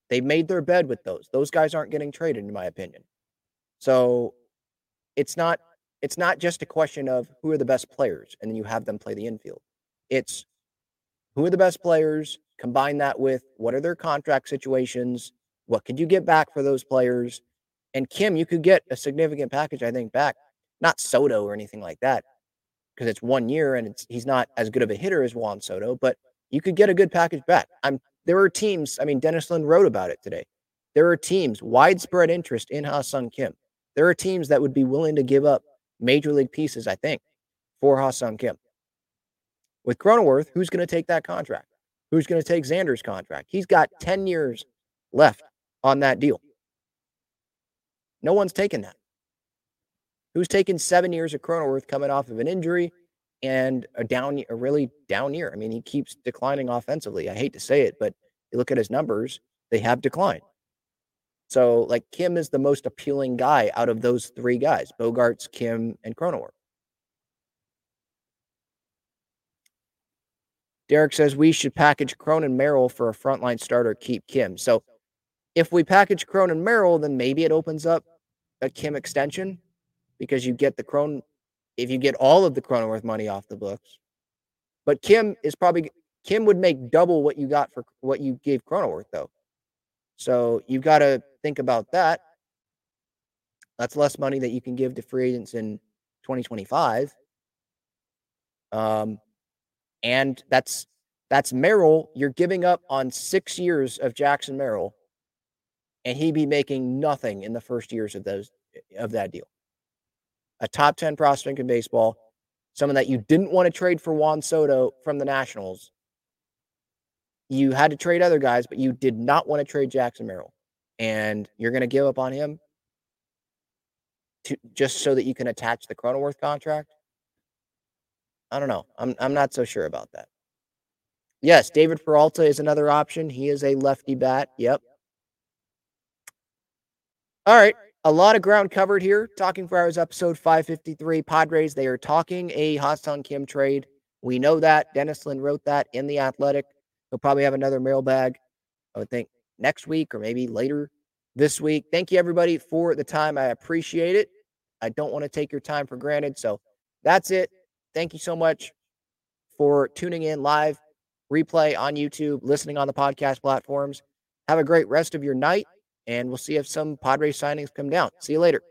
They made their bed with those. Those guys aren't getting traded, in my opinion. So it's not it's not just a question of who are the best players and then you have them play the infield. It's who are the best players, combine that with what are their contract situations, what could you get back for those players? And Kim, you could get a significant package, I think, back. Not Soto or anything like that, because it's one year and he's not as good of a hitter as Juan Soto, but you could get a good package back. I'm there are teams, I mean, Dennis Lin wrote about it today. There are teams, widespread interest in Ha-Seong Kim. There are teams that would be willing to give up major league pieces, I think, for Ha-Seong Kim. With Cronenworth, who's going to take that contract? Who's going to take Xander's contract? He's got 10 years left on that deal. No one's taken that. Who's taken seven years of Cronenworth coming off of an injury and a down, a really down year? I mean, he keeps declining offensively. I hate to say it, but you look at his numbers, they have declined. So, like, Kim is the most appealing guy out of those three guys: Bogaerts, Kim, and Cronenworth. Derek says we should package Cronin Merrill for a frontline starter, keep Kim. So, if we package Cronin Merrill, then maybe it opens up a Kim extension because you get the Cron, if you get all of the Cronenworth money off the books. But Kim is probably, Kim would make double what you got for what you gave Cronenworth, though. So you've got to think about that. That's less money that you can give to free agents in 2025. Um, and that's that's Merrill. You're giving up on six years of Jackson Merrill, and he'd be making nothing in the first years of those of that deal. A top 10 prospect in baseball, someone that you didn't want to trade for Juan Soto from the Nationals, you had to trade other guys, but you did not want to trade Jackson Merrill. And you're going to give up on him to just so that you can attach the Cronenworth contract. I don't know. I'm I'm not so sure about that. Yes, David Peralta is another option. He is a lefty bat. Yep. All right. A lot of ground covered here. Talking Friars episode 553. Padres, they are talking a Ha-Seong Kim trade. We know that. Dennis Lin wrote that in The Athletic. He'll probably have another mailbag I would think next week or maybe later this week. Thank you, everybody, for the time. I appreciate it. I don't want to take your time for granted. So that's it. Thank you so much for tuning in live, replay on YouTube, listening on the podcast platforms. Have a great rest of your night, and we'll see if some Padres signings come down. See you later.